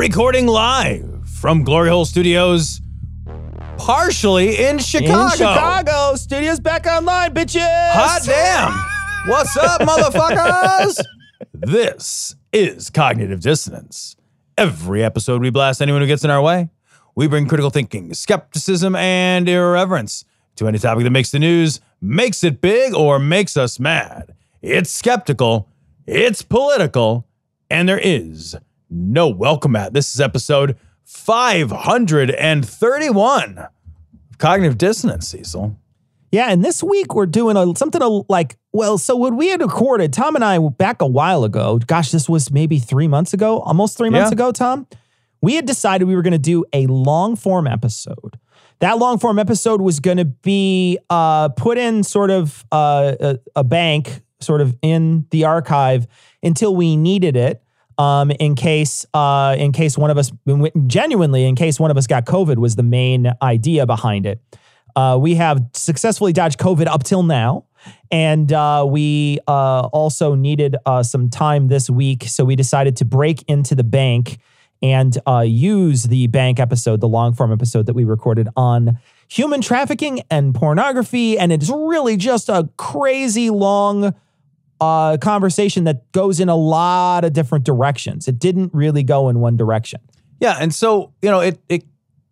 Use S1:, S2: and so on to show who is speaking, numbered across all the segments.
S1: Recording live from Glory Hole Studios, partially in Chicago.
S2: In Chicago, studios back online, bitches.
S1: Hot damn. What's up, motherfuckers? this is Cognitive Dissonance. Every episode, we blast anyone who gets in our way. We bring critical thinking, skepticism, and irreverence to any topic that makes the news, makes it big, or makes us mad. It's skeptical, it's political, and there is no welcome at. This is episode 531 of Cognitive Dissonance, Cecil.
S2: Yeah, and this week we're doing a, something like, well, so when we had recorded, Tom and I back a while ago, gosh, this was maybe three months ago, almost three months
S1: Yeah.
S2: ago, Tom, we had decided we were going to do a long form episode. That long form episode was going to be uh, put in sort of uh, a, a bank, sort of in the archive until we needed it. Um, in case, uh, in case one of us, genuinely, in case one of us got COVID, was the main idea behind it. Uh, we have successfully dodged COVID up till now. And uh, we uh, also needed uh, some time this week. So we decided to break into the bank and uh, use the bank episode, the long form episode that we recorded on human trafficking and pornography. And it's really just a crazy long uh, conversation that goes in a lot of different directions. It didn't really go in one direction.
S1: Yeah, and so you know, it it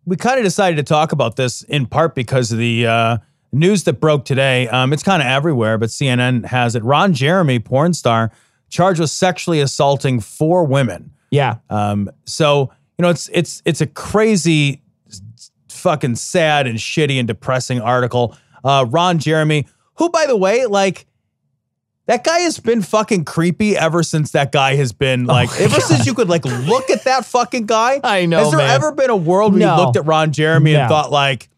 S1: we kind of decided to talk about this in part because of the uh, news that broke today. Um, it's kind of everywhere, but CNN has it. Ron Jeremy, porn star, charged with sexually assaulting four women.
S2: Yeah.
S1: Um, so you know, it's it's it's a crazy, fucking sad and shitty and depressing article. Uh, Ron Jeremy, who by the way, like. That guy has been fucking creepy ever since that guy has been oh like ever since you could like look at that fucking guy.
S2: I know,
S1: Has there
S2: man.
S1: ever been a world where
S2: No.
S1: you looked at Ron Jeremy
S2: No.
S1: and thought like,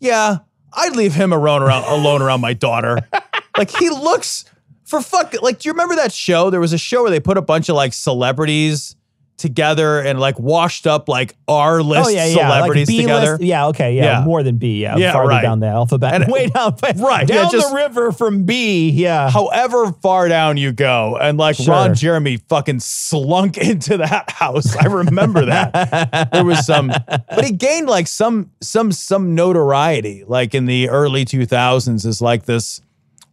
S1: yeah, I'd leave him alone around alone around my daughter. like he looks for fuck like do you remember that show? There was a show where they put a bunch of like celebrities together and like washed up like R list
S2: Oh yeah, yeah.
S1: celebrities
S2: like
S1: together.
S2: Yeah, okay, yeah,
S1: Yeah.
S2: more than B. Yeah,
S1: Yeah,
S2: farther
S1: right.
S2: down the alphabet.
S1: And-
S2: Way down,
S1: Right, yeah,
S2: down
S1: just-
S2: the river from B. Yeah,
S1: However far down you go, and like
S2: Sure.
S1: Ron Jeremy fucking slunk into that house. I remember that. there was some, but he gained like some some some notoriety, like in the early two thousands, is like this,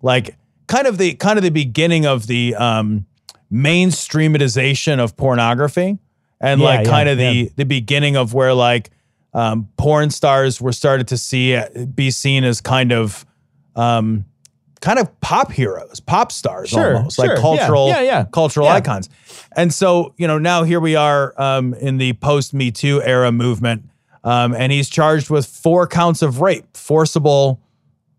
S1: like kind of the kind of the beginning of the um mainstreamatization of pornography, and
S2: Yeah,
S1: like
S2: yeah,
S1: kind of the
S2: yeah.
S1: the beginning of where like um porn stars were started to see be seen as kind of um kind of pop heroes, pop stars
S2: Sure,
S1: almost,
S2: sure,
S1: like cultural,
S2: yeah, yeah.
S1: cultural
S2: Yeah.
S1: icons. And so, you know, now here we are um, in the post Me Too era movement, um, and he's charged with four counts of rape, forcible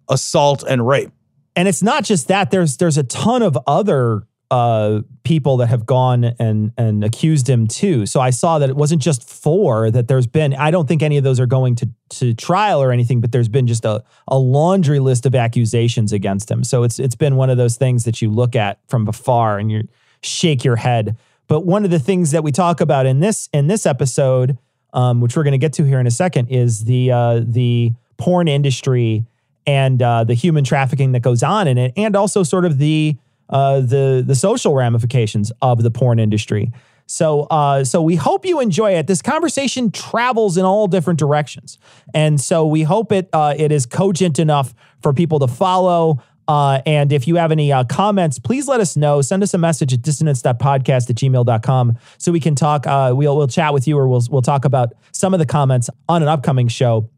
S1: assault, and rape.
S2: and it's not just that. There's there's a ton of other uh, people that have gone and and accused him too. So I saw that it wasn't just four. That there's been. I don't think any of those are going to to trial or anything. But there's been just a a laundry list of accusations against him. So it's it's been one of those things that you look at from afar and you shake your head. But one of the things that we talk about in this in this episode, um, which we're going to get to here in a second, is the uh, the porn industry and uh, the human trafficking that goes on in it, and also sort of the uh, the the social ramifications of the porn industry. So, uh, so we hope you enjoy it. This conversation travels in all different directions, and so we hope it uh, it is cogent enough for people to follow. Uh, and if you have any uh, comments, please let us know. Send us a message at dissonance.podcast at gmail.com so we can talk. Uh, we'll, we'll chat with you or we'll, we'll talk about some of the comments on an upcoming show.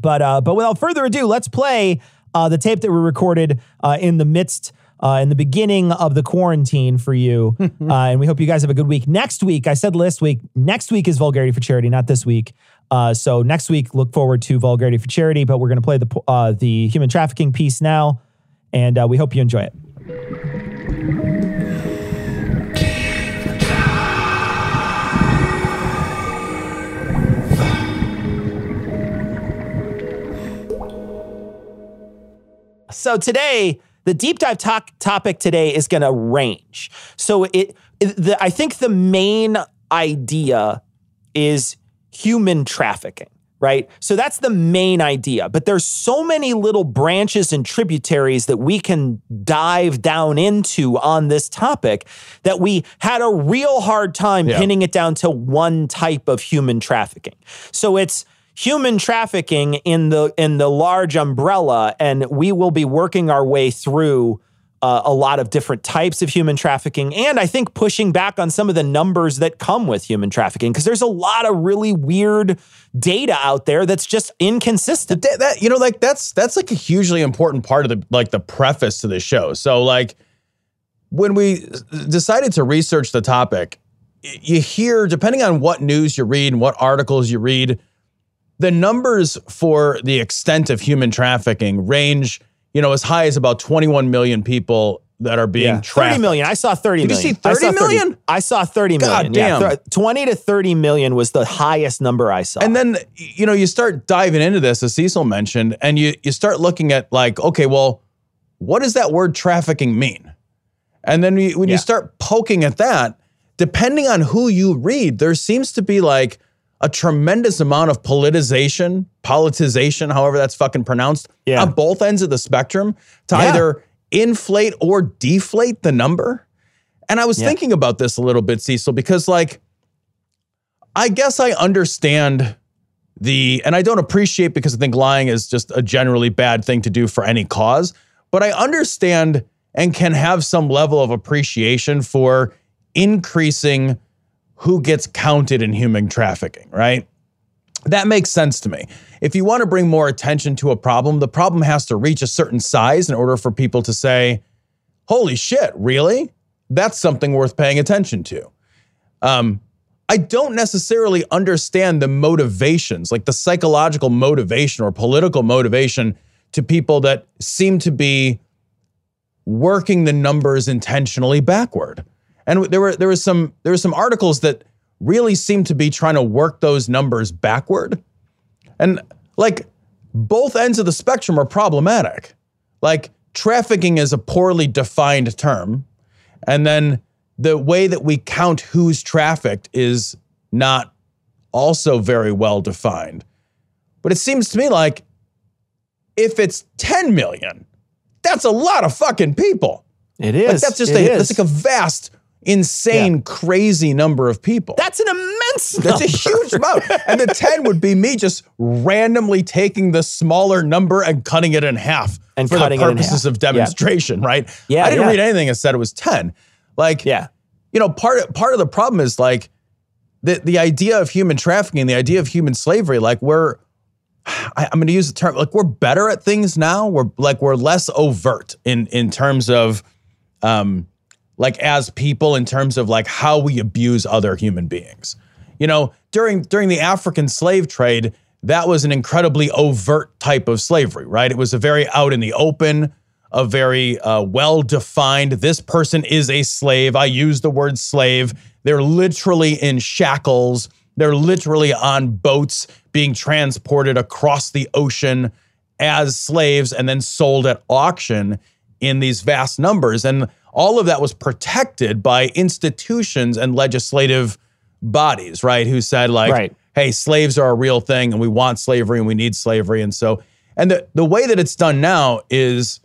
S2: But uh, but without further ado, let's play uh, the tape that we recorded in the midst, uh, in the beginning of the quarantine for you. uh, and we hope you guys have a good week. Next week, I said last week, next week is Vulgarity for Charity, not this week. Uh, so next week, look forward to Vulgarity for Charity, but we're going to play the uh, the human trafficking piece now, and uh, we hope you enjoy it. So today, the deep dive talk topic today is going to range. So it, it the, I think the main idea is human trafficking, right? So that's the main idea. But there's so many little branches and tributaries that we can dive down into on this topic that we had a real hard time
S1: Yeah.
S2: pinning it down to one type of human trafficking. So it's human trafficking in the in the large umbrella and we will be working our way through uh, a lot of different types of human trafficking and i think pushing back on some of the numbers that come with human trafficking because there's a lot of really weird data out there that's just inconsistent.
S1: That, that you know like that's that's like a hugely important part of the like the preface to the show. So like when we decided to research the topic you hear depending on what news you read and what articles you read the numbers for the extent of human trafficking range you know as high as about 21 million people that are being
S2: Yeah.
S1: trafficked
S2: 30 million. I saw 30
S1: Did you see
S2: I
S1: 30
S2: saw
S1: million?
S2: I saw 30
S1: God
S2: million. Yeah,
S1: damn.
S2: thir- 20 to 30 million was the highest number I saw.
S1: And then you know you start diving into this, as Cecil mentioned, and you you start looking at like, okay, well, what does that word trafficking mean? And then you, when
S2: Yeah.
S1: you start poking at that, depending on who you read, there seems to be like a tremendous amount of politicization, politicization, however that's fucking pronounced,
S2: Yeah.
S1: on both ends of the spectrum to
S2: Yeah.
S1: either inflate or deflate the number. And I was
S2: Yeah.
S1: thinking about this a little bit, Cecil, because like, I guess I understand the, and I don't appreciate because I think lying is just a generally bad thing to do for any cause, but I understand and can have some level of appreciation for increasing who gets counted in human trafficking, right? That makes sense to me. If you want to bring more attention to a problem, the problem has to reach a certain size in order for people to say, holy shit, really? That's something worth paying attention to. Um, I don't necessarily understand the motivations, like the psychological motivation or political motivation to people that seem to be working the numbers intentionally backward. And there were there was some there were some articles that really seemed to be trying to work those numbers backward. And like both ends of the spectrum are problematic. Like trafficking is a poorly defined term. And then the way that we count who's trafficked is not also very well defined. But it seems to me like if it's 10 million, that's a lot of fucking people.
S2: it is.
S1: Like that's just a
S2: is.
S1: that's like a vast, insane, crazy number of people.
S2: That's an immense
S1: That's a huge amount. And the 10 would be me just randomly taking the smaller number and cutting it in half
S2: And
S1: for the
S2: cutting it in
S1: purposes of demonstration, right?
S2: Yeah,
S1: I didn't
S2: yeah.
S1: read anything that said it was 10. Like,
S2: Yeah.
S1: you know, part part of the problem is like the the idea of human trafficking, the idea of human slavery, like we're I, I'm going to use the term like we're better at things now. We're like we're less overt in in terms of um like as people in terms of like how we abuse other human beings. You know, during during the African slave trade, that was an incredibly overt type of slavery, right? It was a very out in the open, a very uh, well defined. This person is a slave. I use the word slave. They're literally in shackles. They're literally on boats being transported across the ocean as slaves and then sold at auction in these vast numbers. And all of that was protected by institutions and legislative bodies, right? Who said, like,
S2: Right.
S1: hey, slaves are a real thing and we want slavery and we need slavery. And so, and the, the way that it's done now is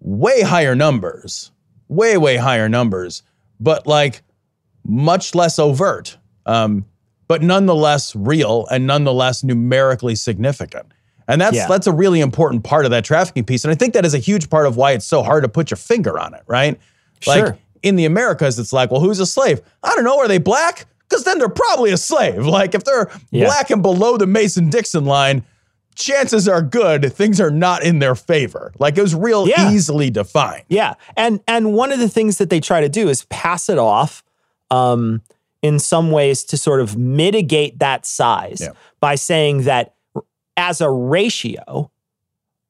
S1: way higher numbers, way, way higher numbers, but like much less overt, um, but nonetheless real and nonetheless numerically significant. And that's
S2: Yeah.
S1: that's a really important part of that trafficking piece. And I think that is a huge part of why it's so hard to put your finger on it, right? Like
S2: Sure.
S1: in the Americas, it's like, well, who's a slave? I don't know. Are they black? Because then they're probably a slave. Like if they're
S2: Yeah.
S1: black and below the Mason Dixon line, chances are good things are not in their favor. Like it was real
S2: Yeah.
S1: easily defined.
S2: Yeah, and and one of the things that they try to do is pass it off. Um, in some ways to sort of mitigate that size by saying that as a ratio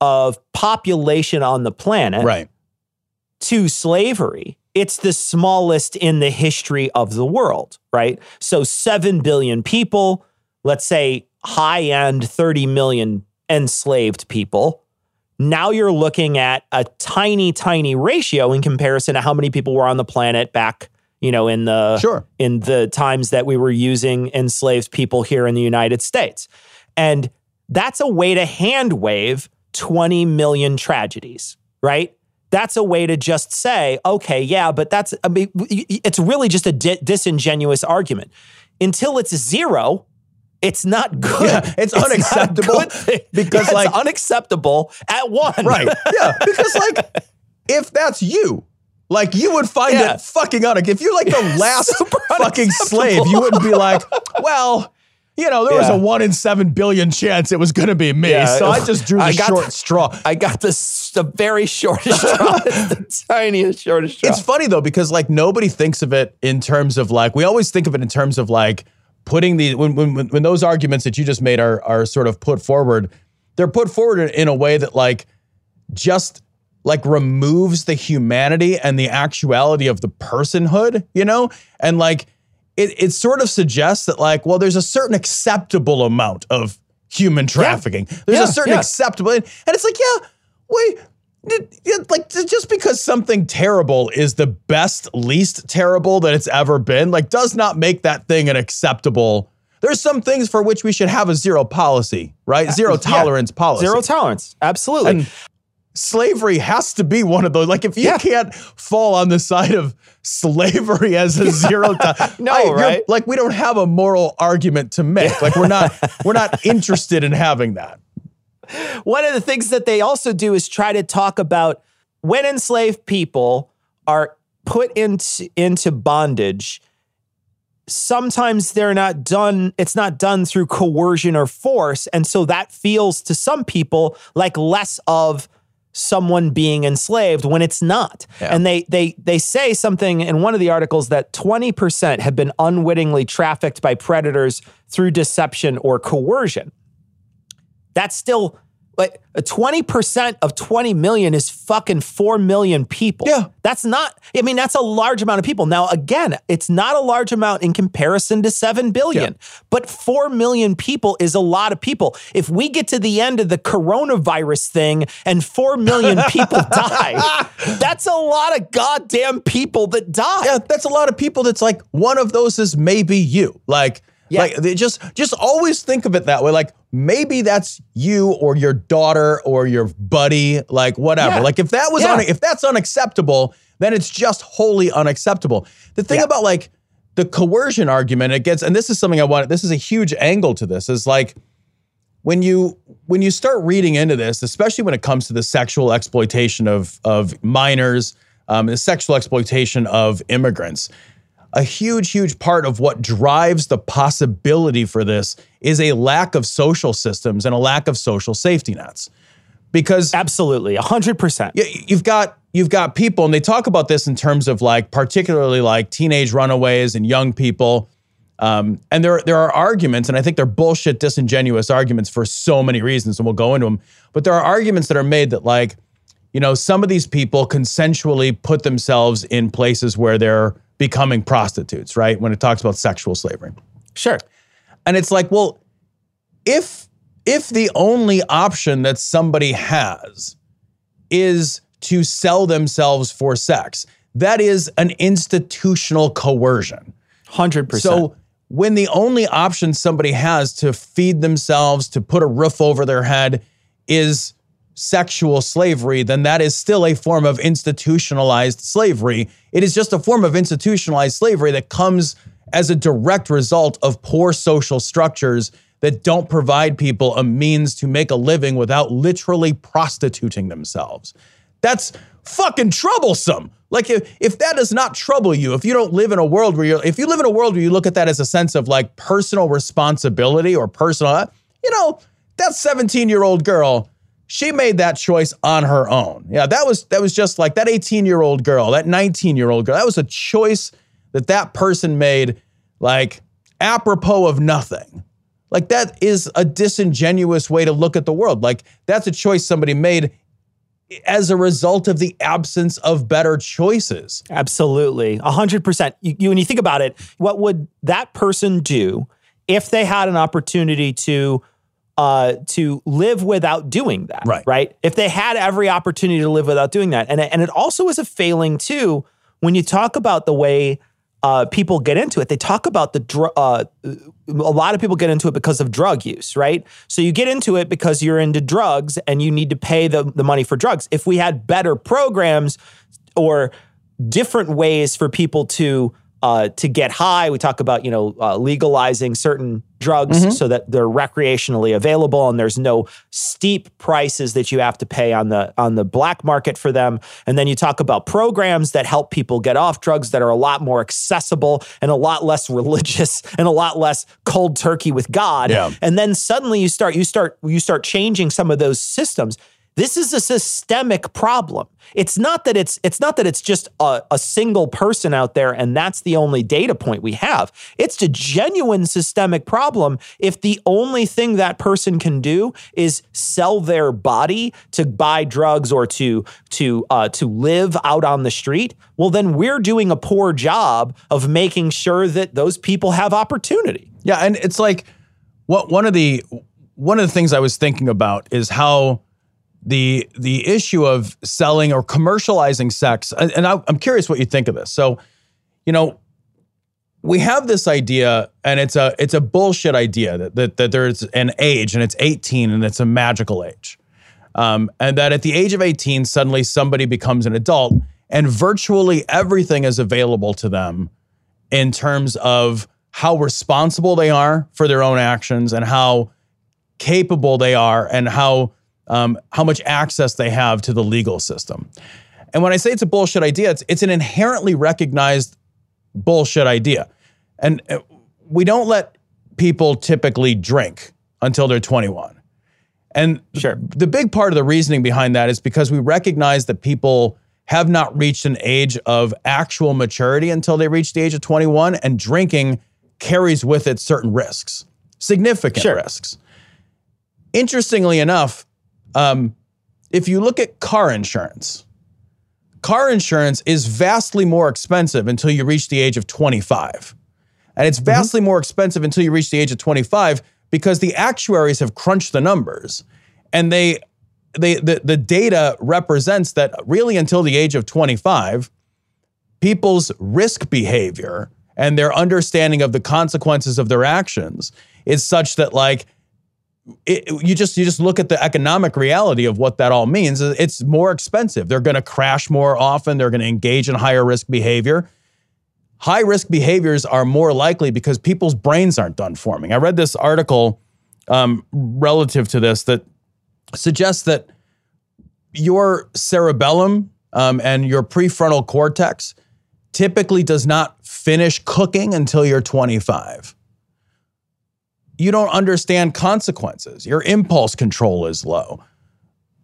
S2: of population on the planet
S1: Right.
S2: to slavery, it's the smallest in the history of the world, right? So 7 billion people, let's say high end 30 million enslaved people. Now you're looking at a tiny, tiny ratio in comparison to how many people were on the planet back, you know, in the
S1: Sure.
S2: in the times that we were using enslaved people here in the United States. And that's a way to hand wave 20 million tragedies, right? That's a way to just say, okay, yeah, but that's, I mean, it's really just a di- disingenuous argument. Until it's zero, it's not good.
S1: Yeah, it's
S2: a
S1: unacceptable because,
S2: Yeah,
S1: like-
S2: unacceptable at one.
S1: Right. Yeah. Because like if that's you, like you would find
S2: Yeah.
S1: it fucking unacceptable. If you're like the last
S2: Super
S1: fucking slave, you wouldn't be like, well, you know, there was a one in seven billion chance it was going to be me,
S2: Yeah.
S1: so I just drew the
S2: I
S1: short
S2: the-
S1: straw.
S2: I got the, the very shortest straw, the tiniest shortest straw.
S1: It's funny though because like nobody thinks of it in terms of like we always think of it in terms of like putting the when when when- when those arguments that you just made are are sort of put forward, they're put forward in, in a way that like just like removes the humanity and the actuality of the personhood, you know? And like it it sort of suggests that like well there's a certain acceptable amount of human trafficking. There's
S2: Yeah,
S1: a certain
S2: yeah.
S1: acceptable and it's like yeah, wait it- it- like just because something terrible is the best least terrible that it's ever been like does not make that thing an acceptable there's some things for which we should have a zero policy right uh, zero tolerance policy
S2: Zero tolerance. Absolutely.
S1: Slavery has to be one of those like if you
S2: Yeah.
S1: can't fall on the side of slavery as a zero to-
S2: No,
S1: I-
S2: right?
S1: like we don't have a moral argument to make like we're not we're not interested in having that
S2: One of the things that they also do is try to talk about when enslaved people are put into, into bondage. Sometimes they're not done, it's not done through coercion or force. And so that feels to some people like less of someone being enslaved when it's not. And they they they say something in one of the articles that 20% have been unwittingly trafficked by predators through deception or coercion that's still a 20% uh, of 20 million is fucking 4 million people.
S1: Yeah.
S2: That's not, I mean, that's a large amount of people. Now, again, it's not a large amount in comparison to 7 billion, but 4 million people is a lot of people. If we get to the end of the coronavirus thing and 4 million people die, that's a lot of goddamn people that die.
S1: Yeah, that's a lot of people. That's like one of those is maybe you. Like,
S2: Yeah.
S1: like they just just always think of it that way. Like maybe that's you or your daughter or your buddy. Like whatever.
S2: Yeah.
S1: Like if that was
S2: Yeah.
S1: un- if that's unacceptable, then it's just wholly unacceptable. The thing
S2: Yeah.
S1: about like the coercion argument, it gets, and this is something I want. This is a huge angle to this. Is like when you when you start reading into this, especially when it comes to the sexual exploitation of of minors, um, the sexual exploitation of immigrants, a huge, huge part of what drives the possibility for this is a lack of social systems and a lack of social safety nets. Because
S2: Absolutely, 100%.
S1: y- you've got you've got people and they talk about this in terms of like particularly like teenage runaways and young people um, and there there are arguments and i think they're bullshit disingenuous arguments for so many reasons and we'll go into them but there are arguments that are made that like you know some of these people consensually put themselves in places where they're becoming prostitutes right when it talks about sexual slavery
S2: Sure.
S1: and it's like, well, if if the only option that somebody has is to sell themselves for sex, that is an institutional coercion.
S2: 100%.
S1: So when the only option somebody has to feed themselves, to put a roof over their head is sexual slavery, then that is still a form of institutionalized slavery. It is just a form of institutionalized slavery that comes as a direct result of poor social structures that don't provide people a means to make a living without literally prostituting themselves. That's fucking troublesome. Like if, if that does not trouble you, if you don't live in a world where you're if you live in a world where you look at that as a sense of like personal responsibility or personal, you know, that 17-year-old girl, she made that choice on her own. Yeah, that was that was just like that 18-year-old girl, that 19-year-old girl. That was a choice that that person made like apropos of nothing. Like that is a disingenuous way to look at the world. Like that's a choice somebody made as a result of the absence of better choices.
S2: Absolutely. 100%. You, you, when you think about it, what would that person do if they had an opportunity to uh, to live without doing that?
S1: Right.
S2: Right. If they had every opportunity to live without doing that. And, and it also is a failing, too, when you talk about the way uh, people get into it. They talk about the dr- uh, a lot of people get into it because of drug use, right? So you get into it because you're into drugs and you need to pay the, the money for drugs. If we had better programs or different ways for people to uh, to get high. We talk about you know uh, legalizing certain drugs mm-hmm. so that they're recreationally available and there's no steep prices that you have to pay on the on the black market for them. And then you talk about programs that help people get off drugs that are a lot more accessible and a lot less religious and a lot less cold turkey with God.
S1: Yeah.
S2: And then suddenly you start you start you start changing some of those systems this is a systemic problem. It's not that it's it's not that it's just a, a, single person out there and that's the only data point we have. It's a genuine systemic problem if the only thing that person can do is sell their body to buy drugs or to to uh, to live out on the street. Well, then we're doing a poor job of making sure that those people have opportunity.
S1: Yeah, and it's like what one of the one of the things I was thinking about is how the the issue of selling or commercializing sex, and, I, I'm curious what you think of this. So, you know, we have this idea, and it's a it's a bullshit idea that that, that there's an age, and it's 18, and it's a magical age, um, and that at the age of 18, suddenly somebody becomes an adult, and virtually everything is available to them in terms of how responsible they are for their own actions and how capable they are and how um, how much access they have to the legal system. And when I say it's a bullshit idea, it's, it's an inherently recognized bullshit idea. And uh, we don't let people typically drink until they're 21. And
S2: sure.
S1: the big part of the reasoning behind that is because we recognize that people have not reached an age of actual maturity until they reach the age of 21, and drinking carries with it certain risks, significant
S2: sure.
S1: risks. Interestingly enough, um, if you look at car insurance, car insurance is vastly more expensive until you reach the age of 25. And it's mm-hmm. vastly mm-hmm. more expensive until you reach the age of 25 because the actuaries have crunched the numbers and they they the, the data represents that really until the age of 25 people's risk behavior and their understanding of the consequences of their actions is such that like it, you just you just look at the economic reality of what that all means. It's more expensive. They're going to crash more often. They're going to engage in higher risk behavior. High risk behaviors are more likely because people's brains aren't done forming. I read this article um, relative to this that suggests that your cerebellum um, and your prefrontal cortex typically does not finish cooking until you're 25 you don't understand consequences. Your impulse control is low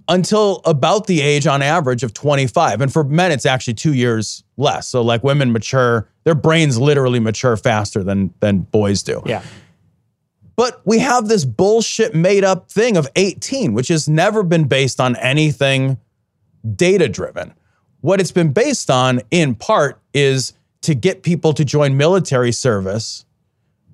S1: until about the age on average of 25. And for men, it's actually two years less. So, like women mature, their brains literally mature faster than, than boys do.
S2: Yeah.
S1: But we have this bullshit made up thing of 18, which has never been based on anything data driven. What it's been based on, in part, is to get people to join military service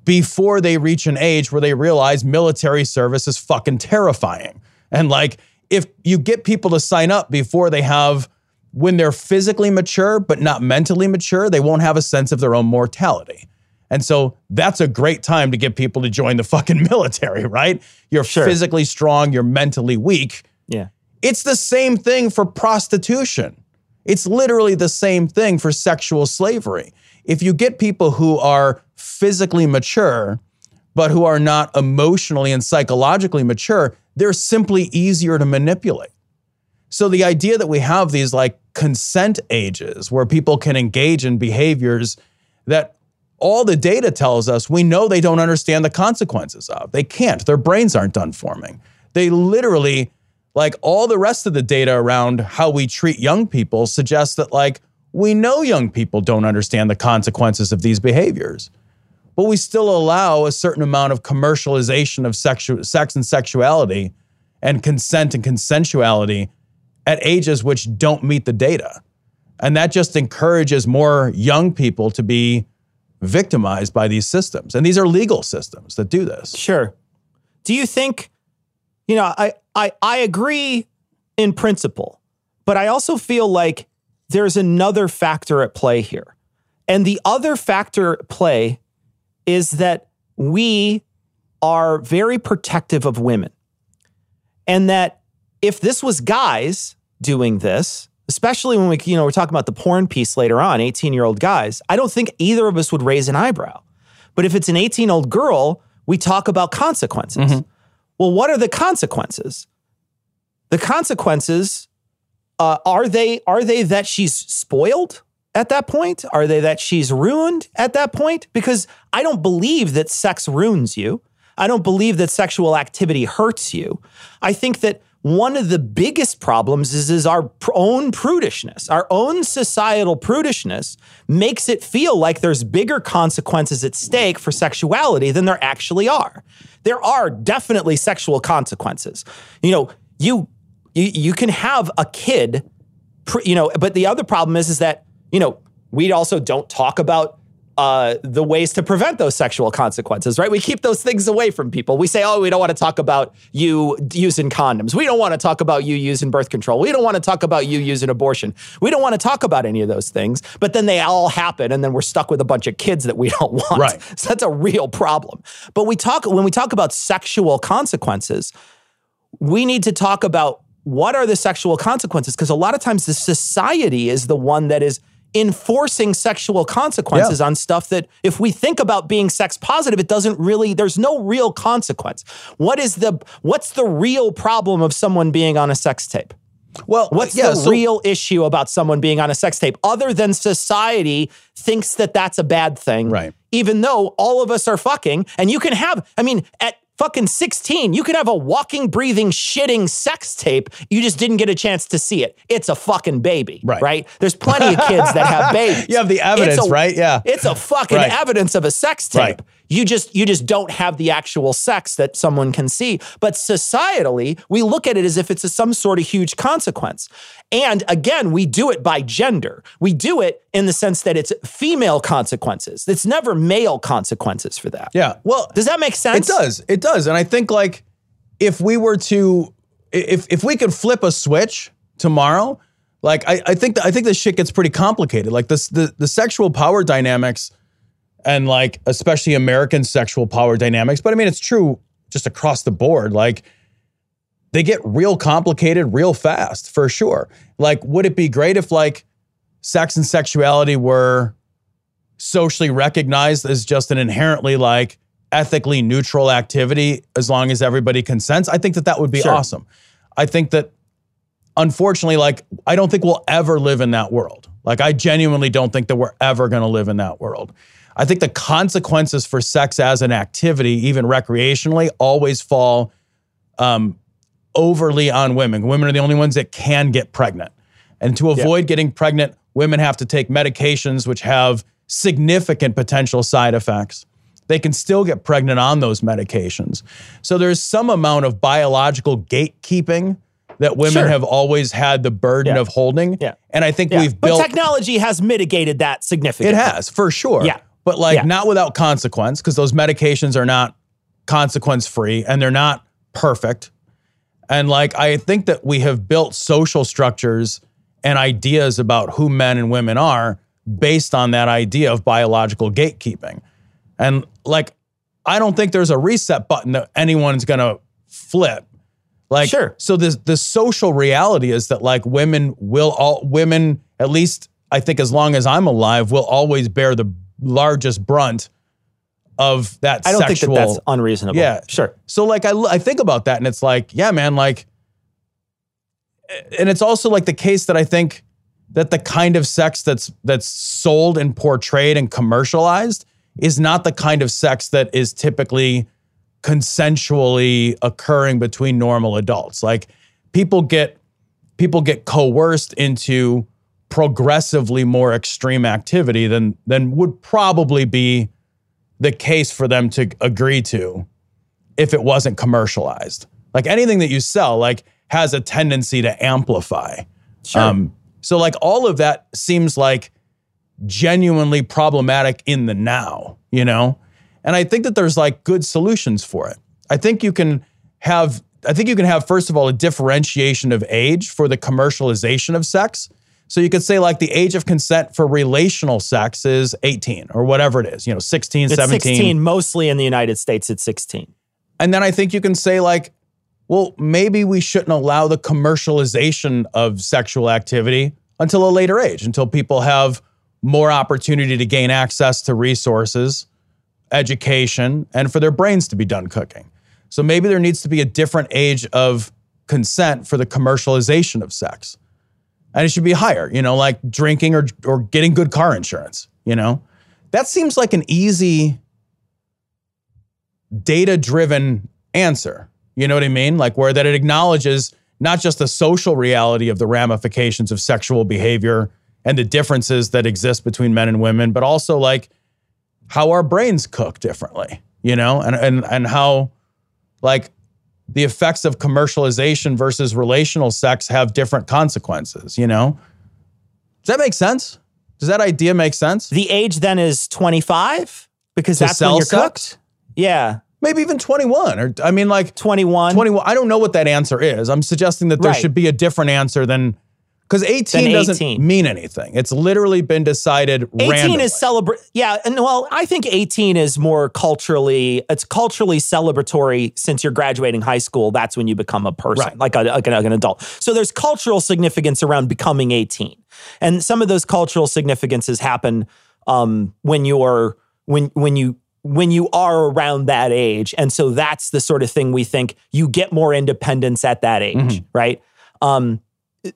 S1: before they reach an age where they realize military service is fucking terrifying. And like, if you get people to sign up before they have, when they're physically mature, but not mentally mature, they won't have a sense of their own mortality. And so that's a great time to get people to join the fucking military, right? You're
S2: sure.
S1: physically strong, you're mentally weak.
S2: Yeah.
S1: It's the same thing for prostitution. It's literally the same thing for sexual slavery. If you get people who are physically mature, but who are not emotionally and psychologically mature, they're simply easier to manipulate. So the idea that we have these like consent ages where people can engage in behaviors that all the data tells us we know they don't understand the consequences of. They can't. Their brains aren't done forming. They literally like all the rest of the data around how we treat young people suggests that like we know young people don't understand the consequences of these behaviors. but we still allow a certain amount of commercialization of sexu- sex and sexuality and consent and consensuality at ages which don't meet the data. And that just encourages more young people to be victimized by these systems. And these are legal systems that do this.
S2: Sure. Do you think, you know, I, I, I agree in principle, but I also feel like there's another factor at play here. And the other factor at play is that we are very protective of women. And that if this was guys doing this, especially when we, you know, we're talking about the porn piece later on, 18 year old guys, I don't think either of us would raise an eyebrow. But if it's an 18 year old girl, we talk about consequences. Mm-hmm. Well, what are the consequences? The consequences uh, are they are they that she's spoiled at that point? Are they that she's ruined at that point? Because I don't believe that sex ruins you. I don't believe that sexual activity hurts you. I think that one of the biggest problems is, is our pr- own prudishness. Our own societal prudishness makes it feel like there's bigger consequences at stake for sexuality than there actually are. There are definitely sexual consequences. You know, you you, you can have a kid, pr- you know, but the other problem is is that, you know, we also don't talk about uh, the ways to prevent those sexual consequences, right? We keep those things away from people. We say, oh, we don't want to talk about you using condoms. We don't want to talk about you using birth control. We don't want to talk about you using abortion. We don't want to talk about any of those things. But then they all happen, and then we're stuck with a bunch of kids that we don't want.
S1: Right.
S2: So that's a real problem. But we talk when we talk about sexual consequences, we need to talk about what are the sexual consequences because a lot of times the society is the one that is enforcing sexual consequences
S1: Yeah.
S2: on stuff that if we think about being sex positive it doesn't really there's no real consequence what is the what's the real problem of someone being on a sex tape
S1: Well,
S2: What's
S1: yeah,
S2: the
S1: so-
S2: real issue about someone being on a sex tape other than society thinks that that's a bad thing?
S1: Right.
S2: Even though all of us are fucking, and you can have, I mean, at fucking 16, you could have a walking, breathing, shitting sex tape. You just didn't get a chance to see it. It's a fucking baby.
S1: Right.
S2: Right. There's plenty of kids that have babies.
S1: You have the evidence,
S2: a-
S1: right? Yeah.
S2: It's a fucking
S1: Right.
S2: evidence of a sex tape.
S1: Right.
S2: You just you just don't have the actual sex that someone can see. But societally, we look at it as if it's a, some sort of huge consequence. And again, we do it by gender. We do it in the sense that it's female consequences. It's never male consequences for that.
S1: Yeah. Well,
S2: Does that make sense?
S1: It does. It does. And I think like if we were to if if we could flip a switch tomorrow, like I, I think that I think this shit gets pretty complicated. Like this the the sexual power dynamics and like especially American sexual power dynamics, but I mean it's true just across the board. Like they get real complicated real fast for sure. Like would it be great if like sex and sexuality were socially recognized as just an inherently like ethically neutral activity as long as everybody consents i think that that would be
S2: Sure.
S1: awesome i think that unfortunately like i don't think we'll ever live in that world like i genuinely don't think that we're ever going to live in that world i think the consequences for sex as an activity even recreationally always fall um, overly on women women are the only ones that can get pregnant and to avoid getting pregnant women have to take medications which have significant potential side effects they can still get pregnant on those medications. So there's some amount of biological gatekeeping that women
S2: Sure.
S1: have always had the burden
S2: Yeah.
S1: of holding.
S2: Yeah.
S1: And I think
S2: Yeah.
S1: we've built.
S2: but technology has mitigated that significantly.
S1: it has for sure.
S2: Yeah.
S1: But like
S2: Yeah.
S1: not without consequence because those medications are not consequence free and they're not perfect. And like I think that we have built social structures and ideas about who men and women are based on that idea of biological gatekeeping. And like I don't think there's a reset button that anyone's going to flip. Like
S2: Sure.
S1: so this the social reality is that like women will all women at least I think as long as I'm alive will always bear the largest brunt of that
S2: I don't
S1: sexual
S2: think that that's unreasonable.
S1: Yeah.
S2: Sure.
S1: so like I, I think about that and it's like, yeah, man, like, and it's also like the case that I think that the kind of sex that's that's sold and portrayed and commercialized is not the kind of sex that is typically consensually occurring between normal adults. Like people get people get coerced into progressively more extreme activity than than would probably be the case for them to agree to if it wasn't commercialized. Like anything that you sell, like has a tendency to amplify.
S2: Sure.
S1: Um, so like all of that seems like genuinely problematic in the now, you know? And I think that there's like good solutions for it. I think you can have I think you can have first of all a differentiation of age for the commercialization of sex. So you could say like the age of consent for relational sex is 18 or whatever it is, you know, 16,
S2: it's
S1: 17.
S2: 16, mostly in the United States, it's 16.
S1: And then I think you can say, like, well, maybe we shouldn't allow the commercialization of sexual activity until a later age, until people have more opportunity to gain access to resources, education, and for their brains to be done cooking. So maybe there needs to be a different age of consent for the commercialization of sex. And it should be higher, you know, like drinking or, or getting good car insurance, you know? That seems like an easy data driven answer. You know what I mean? Like where that it acknowledges not just the social reality of the ramifications of sexual behavior and the differences that exist between men and women, but also like how our brains cook differently, you know, and and and how like the effects of commercialization versus relational sex have different consequences, you know? Does that make sense? Does that idea make sense?
S2: The age then is 25 because
S1: To
S2: that's when you're
S1: sex?
S2: cooked. Yeah,
S1: Maybe even 21 or I mean like
S2: 21.
S1: 21 I don't know what that answer is. I'm suggesting that there
S2: Right.
S1: should be a different answer than cuz 18 doesn't
S2: 18.
S1: mean anything. It's literally been decided
S2: 18
S1: randomly.
S2: is celebrate. Yeah, and well, I think 18 is more culturally. It's culturally celebratory since you're graduating high school. That's when you become a person,
S1: Right.
S2: like, a, like, an, like an adult. So there's cultural significance around becoming 18, and some of those cultural significances happen um, when you're when when you when you are around that age, and so that's the sort of thing we think you get more independence at that age,
S1: Mm-hmm.
S2: right? Um,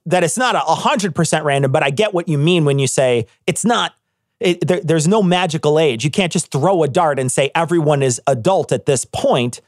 S2: that it's not a hundred percent random, but I get what you mean when you say it's not. It, there, there's no magical age. You can't just throw a dart and say everyone is adult at this point.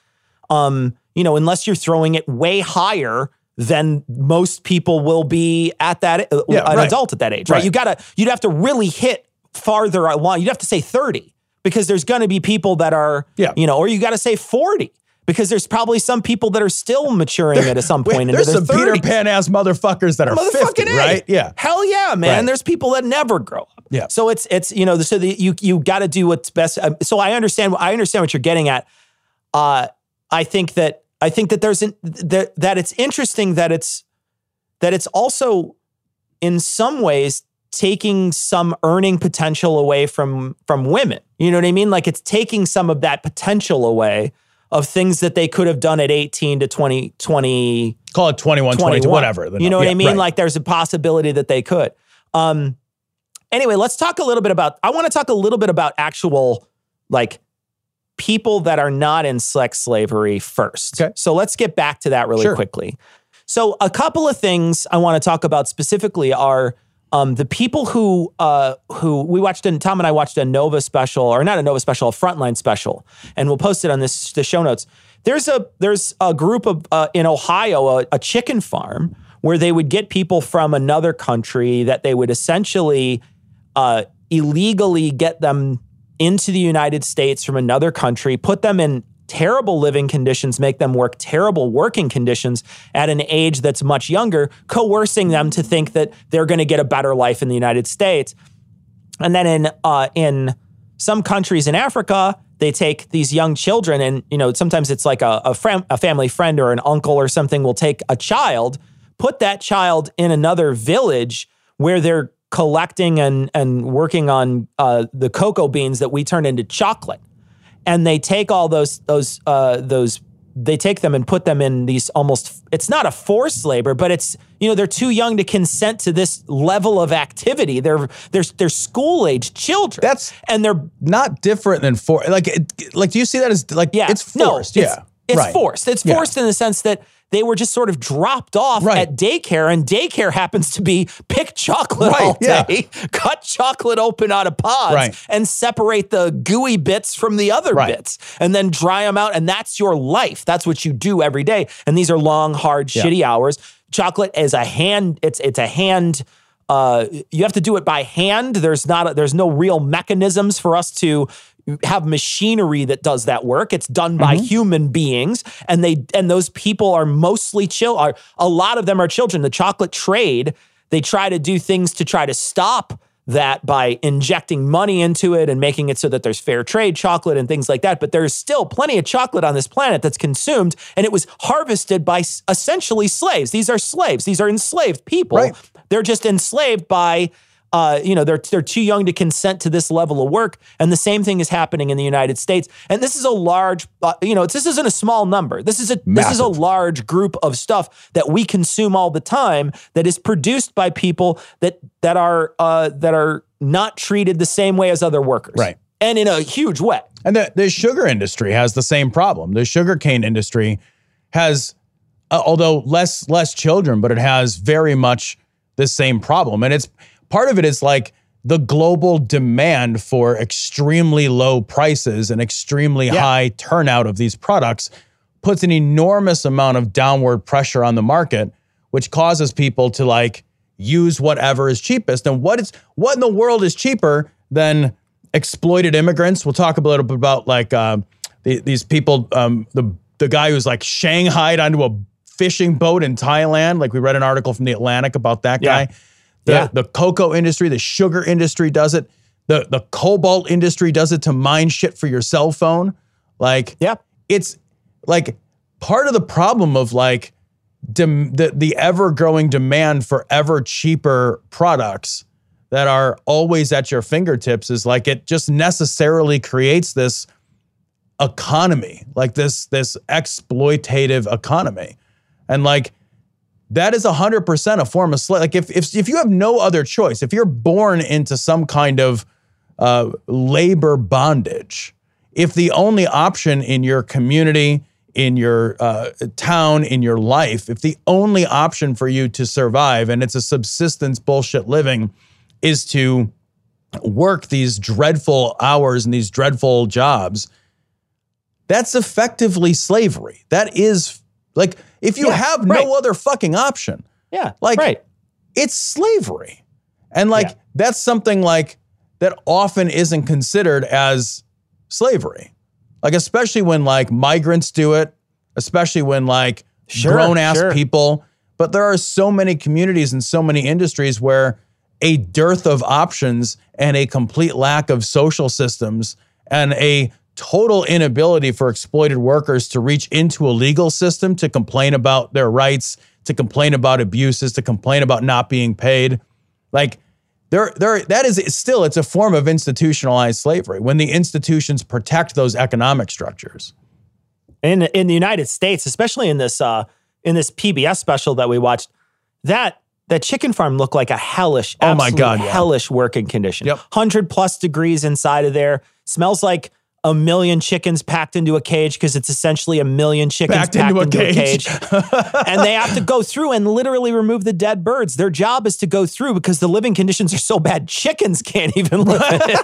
S2: Um, you know, unless you're throwing it way higher than most people will be at that uh,
S1: Yeah,
S2: an
S1: right.
S2: adult at that age, right?
S1: Right.
S2: You gotta you'd have to really hit farther along. You'd have to say 30 because there's going to be people that are,
S1: Yeah.
S2: you know, or you got to say 40 because there's probably some people that are still maturing at some point
S1: there's some Peter Pan ass motherfuckers that are 50,
S2: Motherfucking A.
S1: right? Yeah.
S2: Hell yeah, man.
S1: Right.
S2: There's people that never grow up.
S1: Yeah.
S2: So it's it's you know so the, you you got to do what's best. um, So I understand I understand what you're getting at. Uh, I think that I think that there's an, that that it's interesting that it's that it's also in some ways taking some earning potential away from from women. You know what I mean? Like it's taking some of that potential away of things that they could have done at 18 to 20 20
S1: Call it 21, 22,
S2: 21.
S1: whatever.
S2: You know what I mean?
S1: right.
S2: Like there's a possibility that they could. Um anyway, let's talk a little bit about I want to talk a little bit about actual like people that are not in sex slavery first.
S1: Okay.
S2: So let's get back to that really
S1: Sure.
S2: quickly. So a couple of things I want to talk about specifically are um, the people who uh, who we watched in Tom and I watched a Nova special or not a Nova special, a Frontline special, and we'll post it on this the show notes. There's a there's a group of uh, in Ohio a, a chicken farm where they would get people from another country that they would essentially uh, illegally get them into the United States from another country, put them in terrible living conditions, make them work terrible working conditions at an age that's much younger, coercing them to think that they're going to get a better life in the United States. And then in uh, in some countries in Africa, they take these young children, and you know sometimes it's like a a, a family friend or an uncle or something will take a child, put that child in another village where they're collecting and and working on uh, the cocoa beans that we turn into chocolate, and they take all those those uh, those they take them and put them in these almost it's not a forced labor but it's you know they're too young to consent to this level of activity. They're they're they're school age children.
S1: That's-
S2: and they're
S1: not different than for like it, like do you see that as like
S2: yeah.
S1: it's forced?
S2: no,
S1: yeah.
S2: it's, it's
S1: right.
S2: forced. It's
S1: Yeah.
S2: forced in the sense that they were just sort of dropped off
S1: Right.
S2: at daycare and daycare happens to be pick chocolate
S1: Right,
S2: all
S1: yeah.
S2: day cut chocolate open out of pods
S1: Right.
S2: and separate the gooey bits from the other bits and then dry them out and that's your life that's what you do every day and these are long hard shitty hours chocolate is a hand it's it's a hand uh, you have to do it by hand. There's not a, there's no real mechanisms for us to have machinery that does that work. It's done by
S1: Mm-hmm.
S2: human beings, and they and those people are mostly chill. Are a lot of them are children. The chocolate trade, they try to do things to try to stop that by injecting money into it and making it so that there's fair trade chocolate and things like that. But there's still plenty of chocolate on this planet that's consumed, and it was harvested by essentially slaves. These are slaves. These are enslaved people.
S1: Right.
S2: They're just enslaved by uh, you know, they're they're too young to consent to this level of work, and the same thing is happening in the United States. And this is a large, uh, you know, this isn't a small number. This is a this is a large group of stuff that we consume all the time that is produced by people that that are uh, that are not treated the same way as other workers,
S1: Right.
S2: And in a huge way.
S1: And the, the sugar industry has the same problem. The sugarcane industry has, uh, although less less children, but it has very much the same problem. And it's part of it is like the global demand for extremely low prices and extremely high turnout of these products puts an enormous amount of downward pressure on the market, which causes people to like use whatever is cheapest. And what is what in the world is cheaper than exploited immigrants? We'll talk a little bit about like uh, the, these people. Um, the the guy who's like shanghaied onto a fishing boat in Thailand. Like we read an article from the Atlantic about that
S2: Yeah.
S1: The,
S2: Yeah.
S1: the cocoa industry, the sugar industry does it. The the cobalt industry does it to mine shit for your cell phone. Like
S2: Yeah.
S1: it's like part of the problem of like dem- the the ever growing demand for ever cheaper products that are always at your fingertips is like it just necessarily creates this economy like this this exploitative economy and like that is 100% a form of slavery. like if, if if you have no other choice if you're born into some kind of uh, labor bondage if the only option in your community in your uh, town in your life if the only option for you to survive and it's a subsistence bullshit living is to work these dreadful hours and these dreadful jobs that's effectively slavery that is like if you
S2: Yeah,
S1: have
S2: right.
S1: no other fucking option
S2: Yeah.
S1: Like-
S2: right.
S1: it's slavery. And like
S2: Yeah.
S1: that's something like that often isn't considered as slavery. Like especially when like migrants do it, especially when like
S2: Sure,
S1: grown ass
S2: sure.
S1: people, but there are so many communities and so many industries where a dearth of options and a complete lack of social systems and a total inability for exploited workers to reach into a legal system to complain about their rights, to complain about abuses, to complain about not being paid. Like there, there, that is still it's a form of institutionalized slavery when the institutions protect those economic structures.
S2: in in the United States, especially in this uh in this PBS special that we watched, that that chicken farm looked like a hellish,
S1: Oh my God, yeah.
S2: hellish working condition.
S1: Yep.
S2: hundred plus degrees inside of there. Smells like a million chickens packed into a cage because it's essentially a million chickens
S1: Packed
S2: packed,
S1: into a cage.
S2: a cage. and they have to go through and literally remove the dead birds. Their job is to go through because the living conditions are so bad, chickens can't even live in it.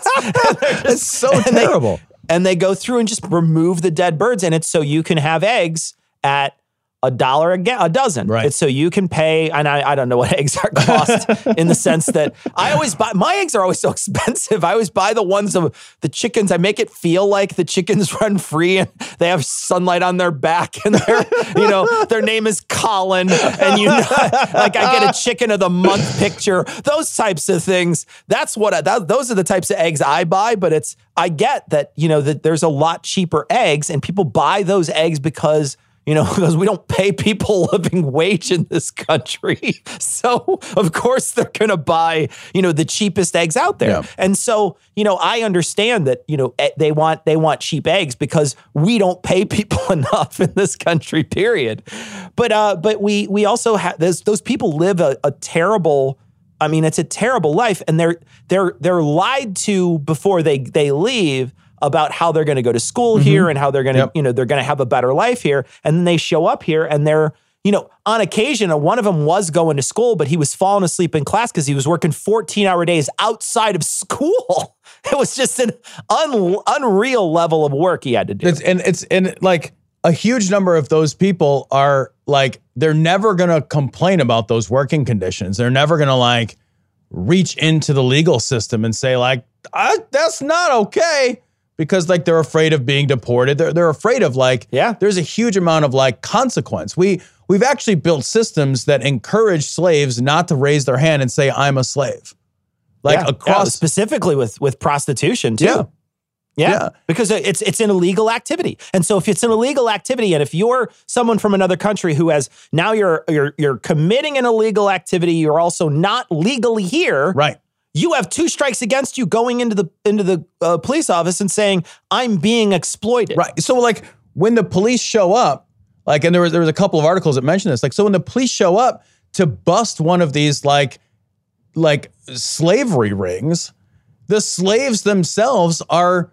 S1: It's so
S2: And they-
S1: terrible.
S2: and they go through and just remove the dead birds and it's so you can have eggs at a dollar a, ga- a dozen.
S1: Right.
S2: It's so you can pay, and I, I don't know what eggs are cost in the sense that I always buy, my eggs are always so expensive. I always buy the ones of the chickens. I make it feel like the chickens run free and they have sunlight on their back and their, you know, their name is Colin. And you know, like I get a chicken of the month picture, those types of things. That's what, I, that, those are the types of eggs I buy, but it's, I get that, you know, that there's a lot cheaper eggs and people buy those eggs because you know, because we don't pay people a living wage in this country. So, of course, they're going to buy, you know, the cheapest eggs out there.
S1: Yeah.
S2: And so, you know, I understand that, you know, eh, they want they want cheap eggs because we don't pay people enough in this country, period. But uh but we we also have those those people live a, a terrible I mean, it's a terrible life and they're they're they're lied to before they they leave about how they're going to go to school mm-hmm. here and how they're going to,
S1: Yep.
S2: you know, they're going to have a better life here. And then they show up here and they're, you know, on occasion, one of them was going to school, but he was falling asleep in class because he was working 14 hour days outside of school. It was just an un- unreal level of work he had to do.
S1: It's and it's and like a huge number of those people are like they're never gonna complain about those working conditions. They're never gonna like reach into the legal system and say like that's not okay because like they're afraid of being deported. They're they're afraid of like
S2: Yeah.
S1: there's a huge amount of like consequence. We we've actually built systems that encourage slaves not to raise their hand and say I'm a slave. Like
S2: Yeah. Yeah,
S1: across
S2: specifically with with prostitution too.
S1: Yeah.
S2: Yeah.
S1: Yeah.
S2: Because it's it's an illegal activity. And so if it's an illegal activity and if you're someone from another country who has now you're you're you're committing an illegal activity, you're also not legally here.
S1: right.
S2: You have two strikes against you going into the into the uh, police office and saying I'm being exploited.
S1: Right. So like when the police show up, like and there was there was a couple of articles that mentioned this. Like so when the police show up to bust one of these like like slavery rings, the slaves themselves are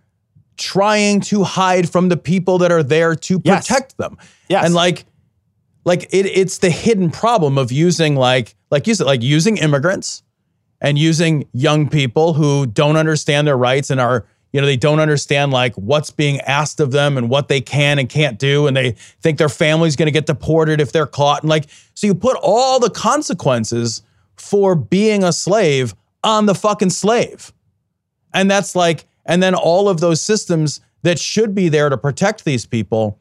S1: trying to hide from the people that are there to
S2: Yes.
S1: protect them.
S2: Yes.
S1: And like like it, it's the hidden problem of using like like you said like using immigrants and using young people who don't understand their rights and are you know they don't understand like what's being asked of them and what they can and can't do and they think their family's going to get deported if they're caught and like so you put all the consequences for being a slave on the fucking slave. And that's like and then all of those systems that should be there to protect these people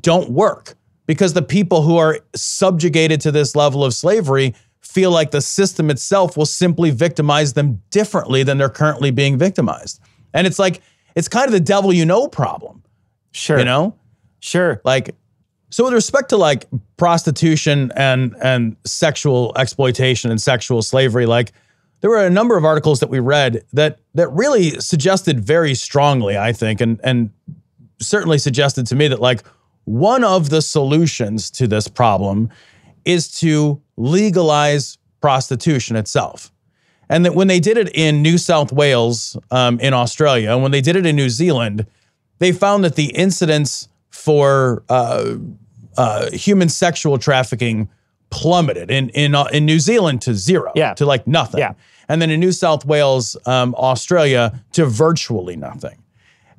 S1: don't work because the people who are subjugated to this level of slavery feel like the system itself will simply victimize them differently than they're currently being victimized. And it's like, it's kind of the devil you know problem,
S2: Sure.
S1: you know?
S2: Sure.
S1: Like, so with respect to like prostitution and and sexual exploitation and sexual slavery, like there were a number of articles that we read that that really suggested very strongly, I think, and and certainly suggested to me that like one of the solutions to this problem is to legalize prostitution itself. And that when they did it in New South Wales, um, in Australia, and when they did it in New Zealand, they found that the incidence for uh, uh, human sexual trafficking plummeted in in uh, in New Zealand to zero,
S2: Yeah.
S1: to like nothing,
S2: Yeah.
S1: and then in New South Wales, um, Australia, to virtually nothing.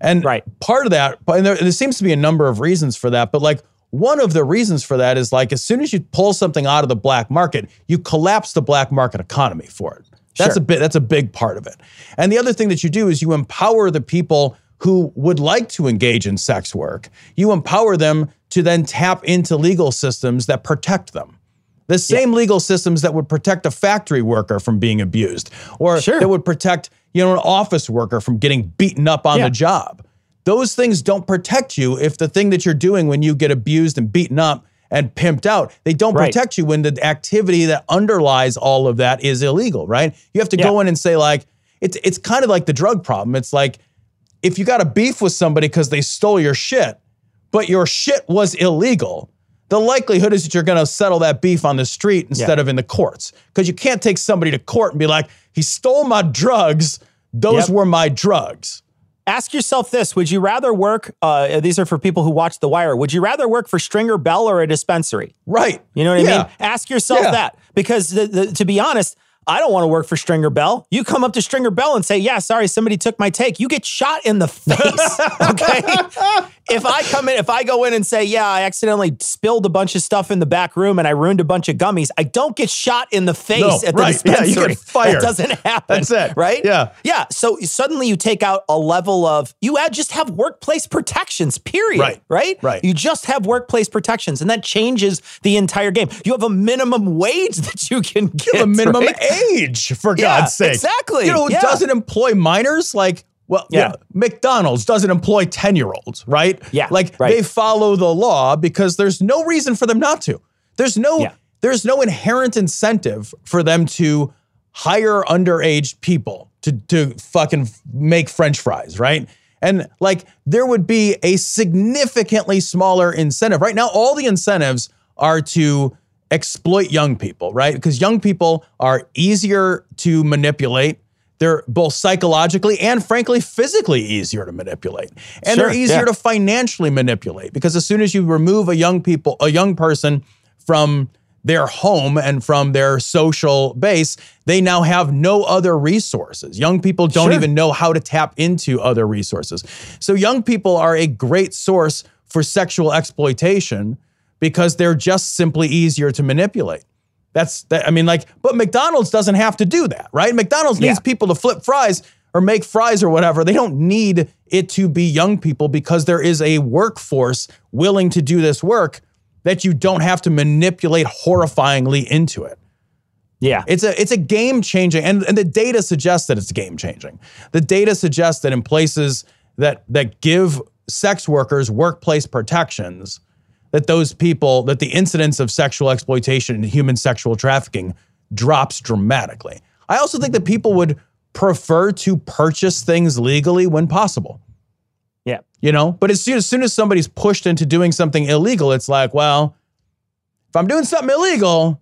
S1: And
S2: Right.
S1: part of that, and there, there seems to be a number of reasons for that, but like one of the reasons for that is like as soon as you pull something out of the black market, you collapse the black market economy for it. That's
S2: Sure.
S1: a bit. That's a big part of it. And the other thing that you do is you empower the people who would like to engage in sex work. You empower them to then tap into legal systems that protect them. The same legal systems that would protect a factory worker from being abused, or
S2: Sure.
S1: that would protect you know an office worker from getting beaten up on
S2: Yeah.
S1: the job. Those things don't protect you if the thing that you're doing when you get abused and beaten up and pimped out, they don't
S2: Right.
S1: protect you when the activity that underlies all of that is illegal, right? You have to go in and say like it's it's kind of like the drug problem. It's like if you got a beef with somebody because they stole your shit, but your shit was illegal, the likelihood is that you're going to settle that beef on the street instead
S2: Yeah.
S1: of in the courts. Because you can't take somebody to court and be like, he stole my drugs. Those
S2: Yep.
S1: were my drugs.
S2: Ask yourself this: Would you rather work? Uh, these are for people who watch The Wire. Would you rather work for Stringer Bell or a dispensary?
S1: Right.
S2: You know what I
S1: Yeah.
S2: mean? Ask yourself
S1: Yeah.
S2: that because the, the, to be honest, I don't want to work for Stringer Bell. You come up to Stringer Bell and say, "Yeah, sorry, somebody took my take." You get shot in the face. okay. if I come in, if I go in and say, "Yeah, I accidentally spilled a bunch of stuff in the back room and I ruined a bunch of gummies," I don't get shot in the face
S1: No,
S2: at the
S1: right. Yeah, you get fired.
S2: That doesn't happen.
S1: That's it.
S2: Right?
S1: Yeah.
S2: Yeah. So suddenly you take out a level of you add just have workplace protections. Period.
S1: Right.
S2: Right.
S1: Right.
S2: You just have workplace protections, and that changes the entire game. You have a minimum wage that you can get.
S1: You have a minimum
S2: right?
S1: Age, for
S2: Yeah,
S1: God's sake.
S2: exactly.
S1: You know,
S2: Yeah.
S1: doesn't employ minors like well, yeah.
S2: Yeah.
S1: McDonald's doesn't employ 10 year olds, right?
S2: Yeah,
S1: Like
S2: right.
S1: they follow the law because there's no reason for them not to. There's no
S2: Yeah.
S1: there's no inherent incentive for them to hire underage people to to fucking make French fries, right? And like there would be a significantly smaller incentive. Right now, all the incentives are to exploit young people, right? Because young people are easier to manipulate. They're both psychologically and frankly physically easier to manipulate. And
S2: Sure,
S1: they're easier
S2: yeah.
S1: to financially manipulate because as soon as you remove a young people, a young person from their home and from their social base, they now have no other resources. Young people don't
S2: Sure.
S1: even know how to tap into other resources. So young people are a great source for sexual exploitation because they're just simply easier to manipulate. That's that, I mean, like, but McDonald's doesn't have to do that, right? McDonald's needs
S2: Yeah.
S1: people to flip fries, or make fries or whatever. They don't need it to be young people because there is a workforce willing to do this work that you don't have to manipulate horrifyingly into it.
S2: Yeah.
S1: It's a it's a game changing, and, and the data suggests that it's game changing. The data suggests that in places that that give sex workers workplace protections, that those people that the incidence of sexual exploitation and human sexual trafficking drops dramatically. I also think that people would prefer to purchase things legally when possible.
S2: Yeah.
S1: You know, but as soon, as soon as somebody's pushed into doing something illegal, it's like, well, if I'm doing something illegal,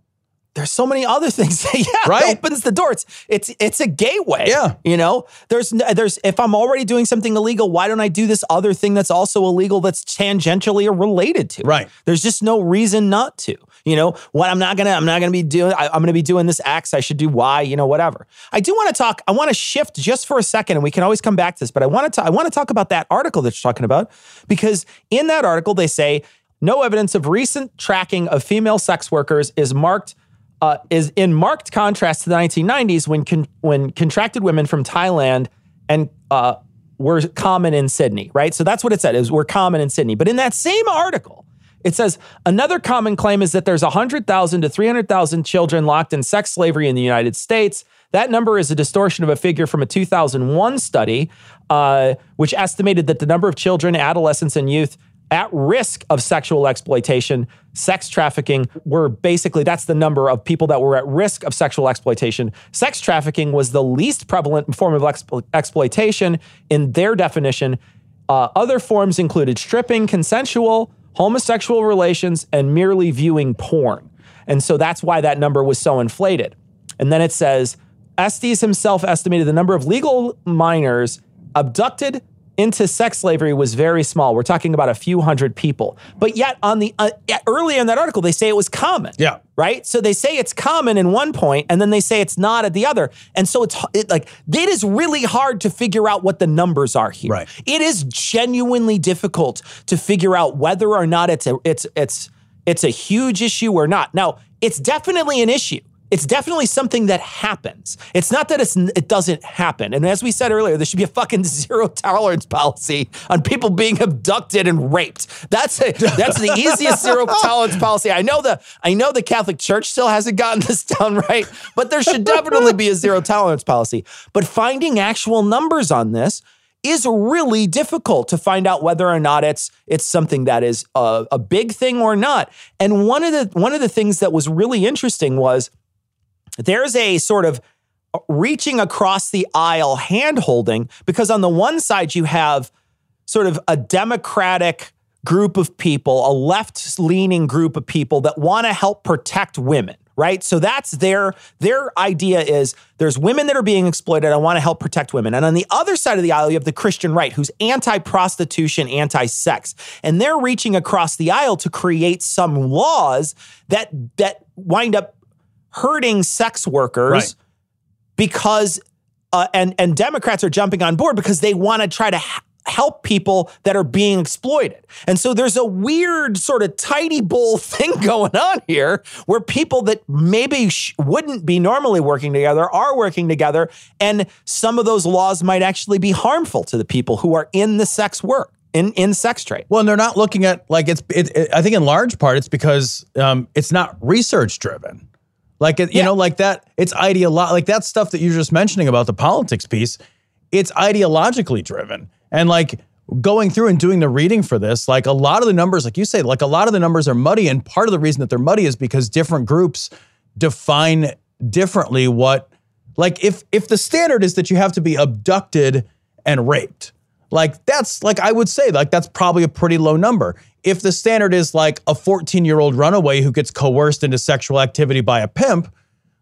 S2: there's so many other things. That, yeah,
S1: Right?
S2: It opens the door. It's it's it's a gateway.
S1: Yeah.
S2: You know, there's there's if I'm already doing something illegal, why don't I do this other thing that's also illegal that's tangentially related to? it?
S1: Right.
S2: There's just no reason not to. You know, what I'm not gonna I'm not gonna be doing. I, I'm gonna be doing this X. I should do Y. You know, whatever. I do want to talk. I want to shift just for a second, and we can always come back to this. But I want to I want to talk about that article that you're talking about because in that article they say no evidence of recent tracking of female sex workers is marked uh, is in marked contrast to the 1990s when con- when contracted women from Thailand and uh, were common in Sydney, right? So that's what it said is were common in Sydney. But in that same article, it says another common claim is that there's 100,000 to 300,000 children locked in sex slavery in the United States. That number is a distortion of a figure from a 2001 study, uh, which estimated that the number of children, adolescents, and youth at risk of sexual exploitation, sex trafficking were basically that's the number of people that were at risk of sexual exploitation. Sex trafficking was the least prevalent form of explo- exploitation in their definition. Uh, other forms included stripping, consensual, homosexual relations, and merely viewing porn. And so that's why that number was so inflated. And then it says Estes himself estimated the number of legal minors abducted into sex slavery was very small. We're talking about a few hundred people. But yet, on the uh, early in that article, they say it was common.
S1: Yeah.
S2: Right. So they say it's common in one point, and then they say it's not at the other. And so it's it, like it is really hard to figure out what the numbers are here.
S1: Right.
S2: It is genuinely difficult to figure out whether or not it's a it's it's it's a huge issue or not. Now, it's definitely an issue. It's definitely something that happens. It's not that it's it doesn't happen. And as we said earlier, there should be a fucking zero tolerance policy on people being abducted and raped. That's a, that's the easiest zero tolerance policy. I know the I know the Catholic Church still hasn't gotten this down right, but there should definitely be a zero tolerance policy. But finding actual numbers on this is really difficult to find out whether or not it's it's something that is a, a big thing or not. And one of the one of the things that was really interesting was there's a sort of uh, reaching across the aisle hand holding because on the one side you have sort of a democratic group of people, a left leaning group of people that want to help protect women. Right. So that's their their idea is there's women that are being exploited. I want to help protect women. And on the other side of the aisle, you have the Christian right, who's anti-prostitution, anti-sex. And they're reaching across the aisle to create some laws that that wind up hurting sex workers
S1: Right.
S2: because uh, and and Democrats are jumping on board because they want to try to h- help people that are being exploited. And so there's a weird sort of tidy bowl thing going on here where people that maybe sh- wouldn't be normally working together are working together and some of those laws might actually be harmful to the people who are in the sex work in in sex trade.
S1: Well, and they're not looking at like it's. It, it, I think in large part it's because um, it's not research driven. Like it, you
S2: Yeah.
S1: know, like that. It's ideolo- Like that stuff that you're just mentioning about the politics piece. It's ideologically driven, and like going through and doing the reading for this, like a lot of the numbers, like you say, like a lot of the numbers are muddy, and part of the reason that they're muddy is because different groups define differently what. Like if if the standard is that you have to be abducted and raped, like that's like I would say like that's probably a pretty low number. If the standard is like a 14-year-old runaway who gets coerced into sexual activity by a pimp,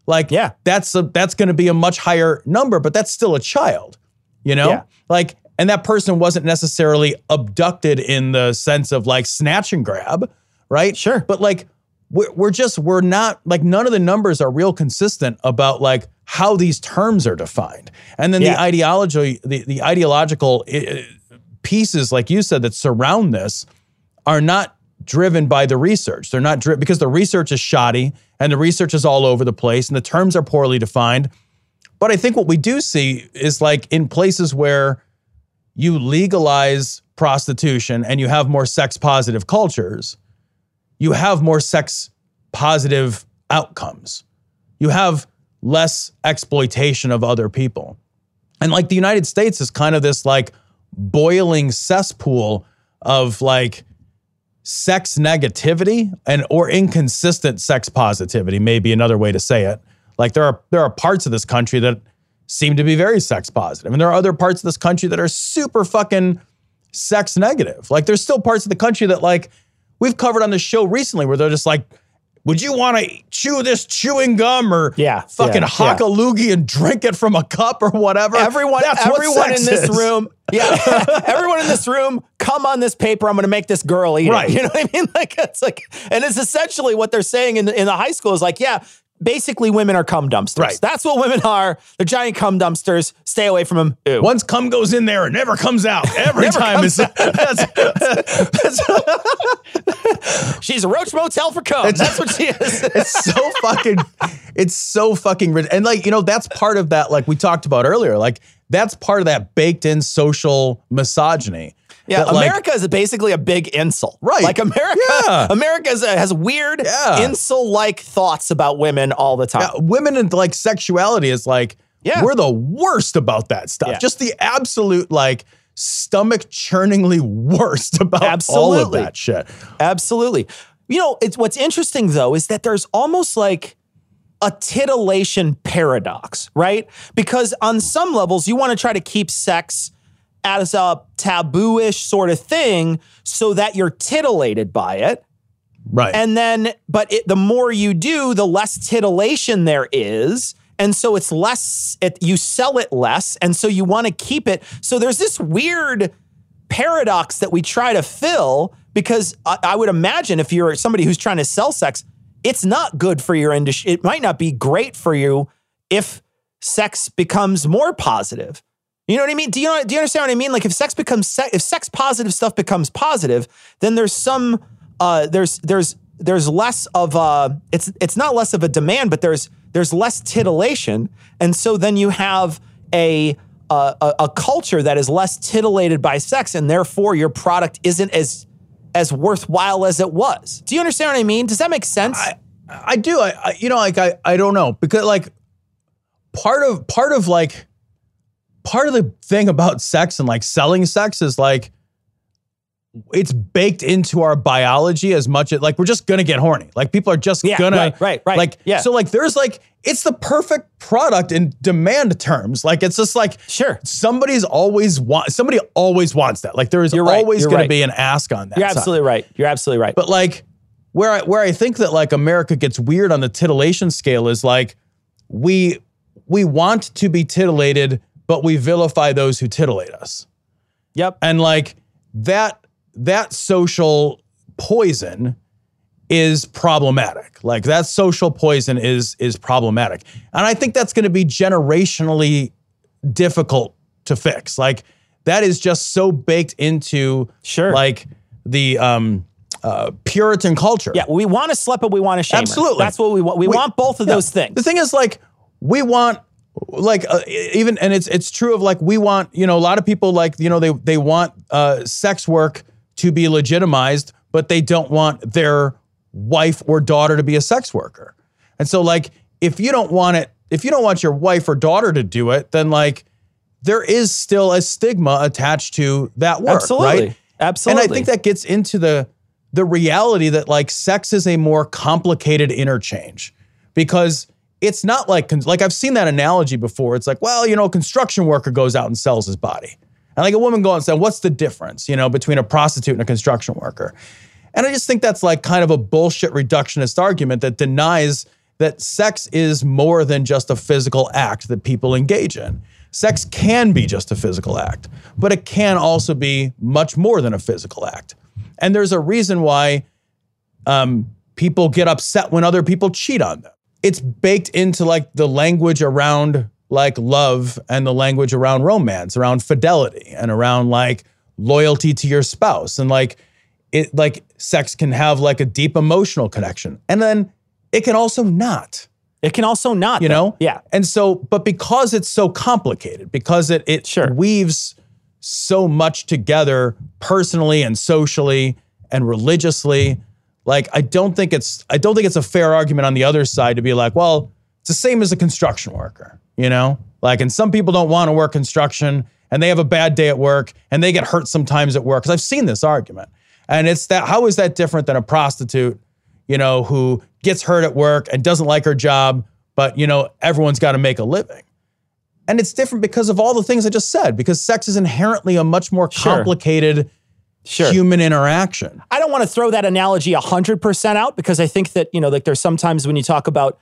S1: like
S2: Yeah.
S1: that's a, that's going to be a much higher number, but that's still a child, you know?
S2: Yeah.
S1: Like and that person wasn't necessarily abducted in the sense of like snatch and grab, right?
S2: Sure.
S1: But like we're, we're just we're not like none of the numbers are real consistent about like how these terms are defined. And then the ideology the, the ideological uh, pieces like you said that surround this are not driven by the research. They're not driven because the research is shoddy and the research is all over the place and the terms are poorly defined. But I think what we do see is like in places where you legalize prostitution and you have more sex positive cultures, you have more sex positive outcomes. You have less exploitation of other people. And like the United States is kind of this like boiling cesspool of like sex negativity and or inconsistent sex positivity may be another way to say it. Like there are there are parts of this country that seem to be very sex positive, and there are other parts of this country that are super fucking sex negative. Like there's still parts of the country that like we've covered on the show recently where they're just like, would you want to chew this chewing gum or
S2: Yeah,
S1: fucking
S2: yeah,
S1: hock
S2: yeah.
S1: a loogie and drink it from a cup or whatever?
S2: Everyone,
S1: That's
S2: everyone in this
S1: is.
S2: room, yeah, everyone in this room, come on this paper. I'm going to make this girl eat
S1: Right.
S2: it. You know what I mean? Like it's like, and it's essentially what they're saying in the, in the high school is like, yeah, basically women are cum dumpsters.
S1: Right.
S2: That's what women are. They're giant cum dumpsters. Stay away from them. Ew.
S1: Once cum goes in there, it never comes out. Every
S2: Never
S1: time
S2: comes
S1: it's that's, that's
S2: She's a roach motel for cum. That's what she is.
S1: it's so fucking it's so fucking rid- and like you know that's part of that like we talked about earlier like that's part of that baked in social misogyny
S2: Yeah,
S1: That, like,
S2: America is basically a big insult.
S1: Right.
S2: Like America,
S1: Yeah.
S2: America is, has weird
S1: Yeah.
S2: insult-like thoughts about women all the time.
S1: yeah, women and like sexuality is like
S2: Yeah.
S1: we're the worst about that stuff
S2: Yeah.
S1: just the absolute like stomach churningly worst about all of
S2: Absolutely.
S1: that shit
S2: Absolutely. You know, it's what's interesting though is that there's almost like a titillation paradox, right? Because on some levels, you want to try to keep sex as a taboo-ish sort of thing so that you're titillated by it.
S1: right
S2: And then, but it, the more you do, the less titillation there is. And so it's less, it, you sell it less. And so you want to keep it. So there's this weird paradox that we try to fill because I, I would imagine if you're somebody who's trying to sell sex, it's not good for your industry. It might not be great for you if sex becomes more positive. You know what I mean? Do you do you understand what I mean? Like if sex becomes se- if sex positive stuff becomes positive, then there's some uh there's there's there's less of a it's it's not less of a demand, but there's there's less titillation, and so then you have a uh, a, a culture that is less titillated by sex, and therefore your product isn't as as worthwhile as it was. Do you understand what I mean? Does that make sense?
S1: I do. I, I you know, like I, I don't know because like part of part of like part of the thing about sex and like selling sex is like it's baked into our biology as much as like we're just gonna get horny. Like people are just
S2: Yeah,
S1: gonna
S2: right, right, right.
S1: Like
S2: Yeah.
S1: so like there's like it's the perfect product in demand terms. Like it's just like
S2: Sure.
S1: somebody's always want somebody always wants that. Like there is
S2: You're right,
S1: always gonna
S2: right.
S1: be an ask on that.
S2: You're
S1: side.
S2: absolutely right. You're absolutely right.
S1: But like where I where I think that like America gets weird on the titillation scale is like we we want to be titillated, but we vilify those who titillate us.
S2: yep.
S1: And like that that social poison is problematic. Like that social poison is is problematic. And I think that's going to be generationally difficult to fix. Like that is just so baked into
S2: Sure.
S1: like the um uh Puritan culture.
S2: Yeah, we want to slip, but we want to shame. her.
S1: Absolutely.
S2: That's what we want. We,
S1: We-
S2: want both of
S1: Yeah.
S2: those things.
S1: The thing is, like, we want, like, uh, even, and it's it's true of like we want, you know, a lot of people like, you know, they they want uh, sex work to be legitimized, but they don't want their wife or daughter to be a sex worker. And so, like, if you don't want it, if you don't want your wife or daughter to do it, then like, there is still a stigma attached to that work,
S2: Absolutely.
S1: right?
S2: Absolutely.
S1: And I think that gets into the the reality that like sex is a more complicated interchange because it's not like like I've seen that analogy before. It's like, well, you know, a construction worker goes out and sells his body. And like a woman goes and says, what's the difference, you know, between a prostitute and a construction worker? And I just think that's like kind of a bullshit reductionist argument that denies that sex is more than just a physical act that people engage in. Sex can be just a physical act, but it can also be much more than a physical act. And there's a reason why um, people get upset when other people cheat on them. It's baked into like the language around like love and the language around romance, around fidelity and around like loyalty to your spouse. And like it like sex can have like a deep emotional connection. And then it can also not.
S2: It can also not.
S1: you
S2: though.
S1: know?
S2: Yeah.
S1: And so, but because it's so complicated, because it it
S2: Sure.
S1: weaves so much together personally and socially and religiously, like I don't think it's I don't think it's a fair argument on the other side to be like, well, it's the same as a construction worker, you know? Like, and some people don't want to work construction and they have a bad day at work and they get hurt sometimes at work. Because I've seen this argument. And it's that how is that different than a prostitute you know, who gets hurt at work and doesn't like her job, but, you know, everyone's got to make a living. And it's different because of all the things I just said, because sex is inherently a much more complicated
S2: Sure.
S1: Human interaction.
S2: I don't want to throw that analogy 100% out because I think that, you know, like there's sometimes when you talk about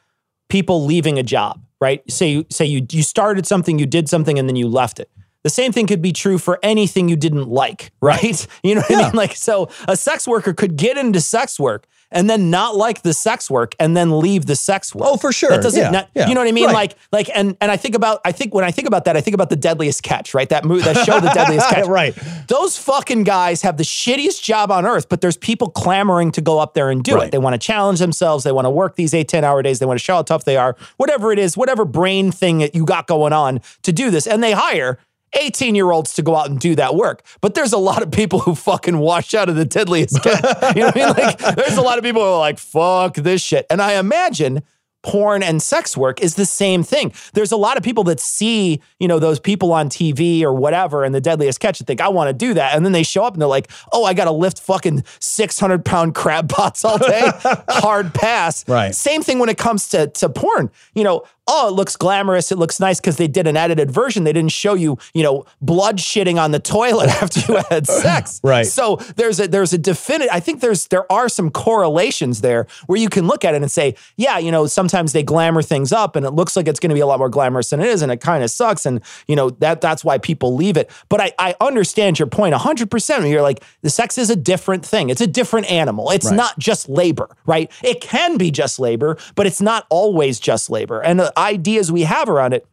S2: people leaving a job, right? Say you say you you started something, you did something and then you left it. The same thing could be true for anything you didn't like, right? You know what I mean? Like so a sex worker could get into sex work and then not like the sex work and then leave the sex work.
S1: Oh, for sure.
S2: That doesn't
S1: Yeah,
S2: not,
S1: yeah.
S2: you know what I mean?
S1: Right.
S2: Like like and and I think about I think when I think about that, I think about the deadliest catch, right? That movie that show the deadliest catch.
S1: Right.
S2: Those fucking guys have the shittiest job on earth, but there's people clamoring to go up there and do
S1: Right.
S2: it. They want to challenge themselves. They want to work these eight, 10 hour days. They want to show how tough they are, whatever it is, whatever brain thing that you got going on to do this. And they hire 18 year olds to go out and do that work. But there's a lot of people who fucking wash out of the deadliest catch. You know what I mean? Like, there's a lot of people who are like, fuck this shit. And I imagine porn and sex work is the same thing. There's a lot of people that see, you know, those people on TV or whatever in the deadliest catch and think, I want to do that. And then they show up and they're like, oh, I got to lift fucking 600 pound crab pots all day. Hard pass.
S1: Right.
S2: Same thing when it comes to, to porn. You know, oh, it looks glamorous. It looks nice because they did an edited version. They didn't show you, you know, blood shitting on the toilet after you had sex.
S1: Right.
S2: So there's a there's a definite. I think there's there are some correlations there where you can look at it and say, yeah, you know, sometimes they glamour things up and it looks like it's going to be a lot more glamorous than it is, and it kind of sucks. And you know that that's why people leave it. But I I understand your point hundred percent. You're like the sex is a different thing. It's a different animal. It's
S1: Right.
S2: not just labor, right? It can be just labor, but it's not always just labor. And uh, the ideas we have around it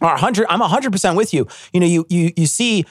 S2: are 100 I'm 100% with you. You know, you you you see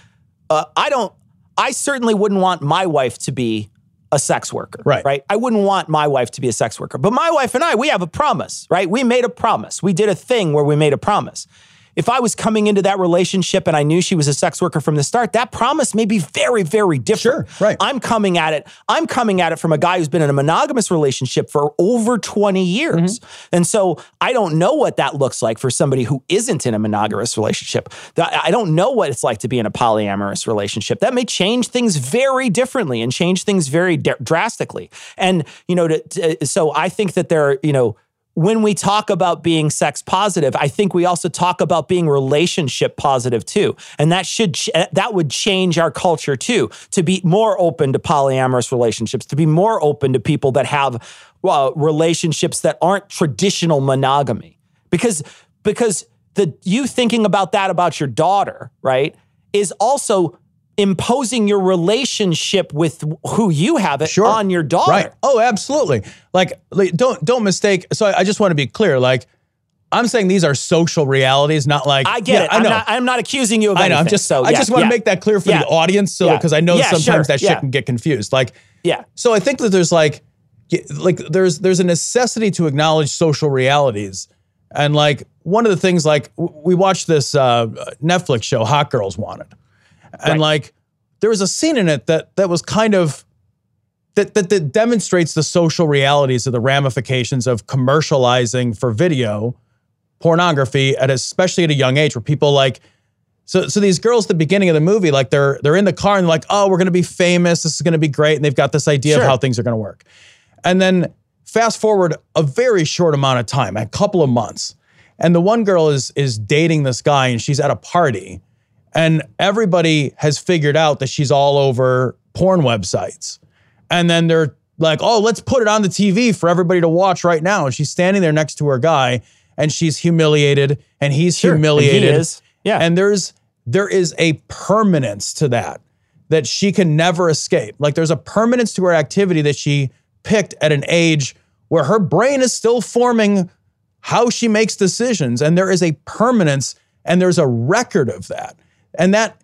S2: uh, I don't I certainly wouldn't want my wife to be a sex worker,
S1: Right.
S2: Right? I wouldn't want my wife to be a sex worker. But my wife and I, we have a promise, right? We made a promise. We did a thing where we made a promise. If I was coming into that relationship and I knew she was a sex worker from the start, that promise may be very, very different.
S1: Sure, right.
S2: I'm coming at it. I'm coming at it from a guy who's been in a monogamous relationship for over 20 years.
S1: Mm-hmm.
S2: And so I don't know what that looks like for somebody who isn't in a monogamous relationship. I don't know what it's like to be in a polyamorous relationship. That may change things very differently and change things very d- drastically. And, you know, to, to- so I think that there, are, you know, when we talk about being sex positive, I think we also talk about being relationship positive too, and that should ch- eh, that would change our culture too to be more open to polyamorous relationships, to be more open to people that have relationships that aren't traditional monogamy, because because the you thinking about that about your daughter, right, is also imposing your relationship with who you have it
S1: Sure.
S2: on your daughter.
S1: Right. Oh, absolutely. Like, don't don't mistake. So I, I just want to be clear. Like, I'm saying these are social realities, not like
S2: I get
S1: Yeah,
S2: it.
S1: I
S2: I'm
S1: know.
S2: not, I'm not accusing you of
S1: I
S2: anything.
S1: know. I'm just.
S2: so
S1: I just want to make that clear for
S2: Yeah.
S1: the audience, so
S2: Yeah.
S1: because I know
S2: Yeah,
S1: sometimes
S2: sure.
S1: that shit
S2: Yeah.
S1: can get confused. Like,
S2: Yeah.
S1: So I think that there's like, like there's there's a necessity to acknowledge social realities, and like one of the things like we watched this uh, Netflix show, Hot Girls Wanted, and
S2: Right.
S1: like there was a scene in it that that was kind of that, that that demonstrates the social realities of the ramifications of commercializing for video pornography at especially at a young age where people like so so these girls at the beginning of the movie like they're they're in the car and like oh we're going to be famous this is going to be great and they've got this idea
S2: Sure.
S1: of how things are going to work and then fast forward a very short amount of time a couple of months and the one girl is is dating this guy and she's at a party and everybody has figured out that she's all over porn websites and then they're like, oh, let's put it on the TV for everybody to watch right now. And she's standing there next to her guy and she's humiliated and he's
S2: Sure. And he
S1: humiliated.
S2: is. Yeah.
S1: And there's there is a permanence to that that she can never escape. Like there's a permanence to her activity that she picked at an age where her brain is still forming how she makes decisions and there is a permanence and there's a record of that. And that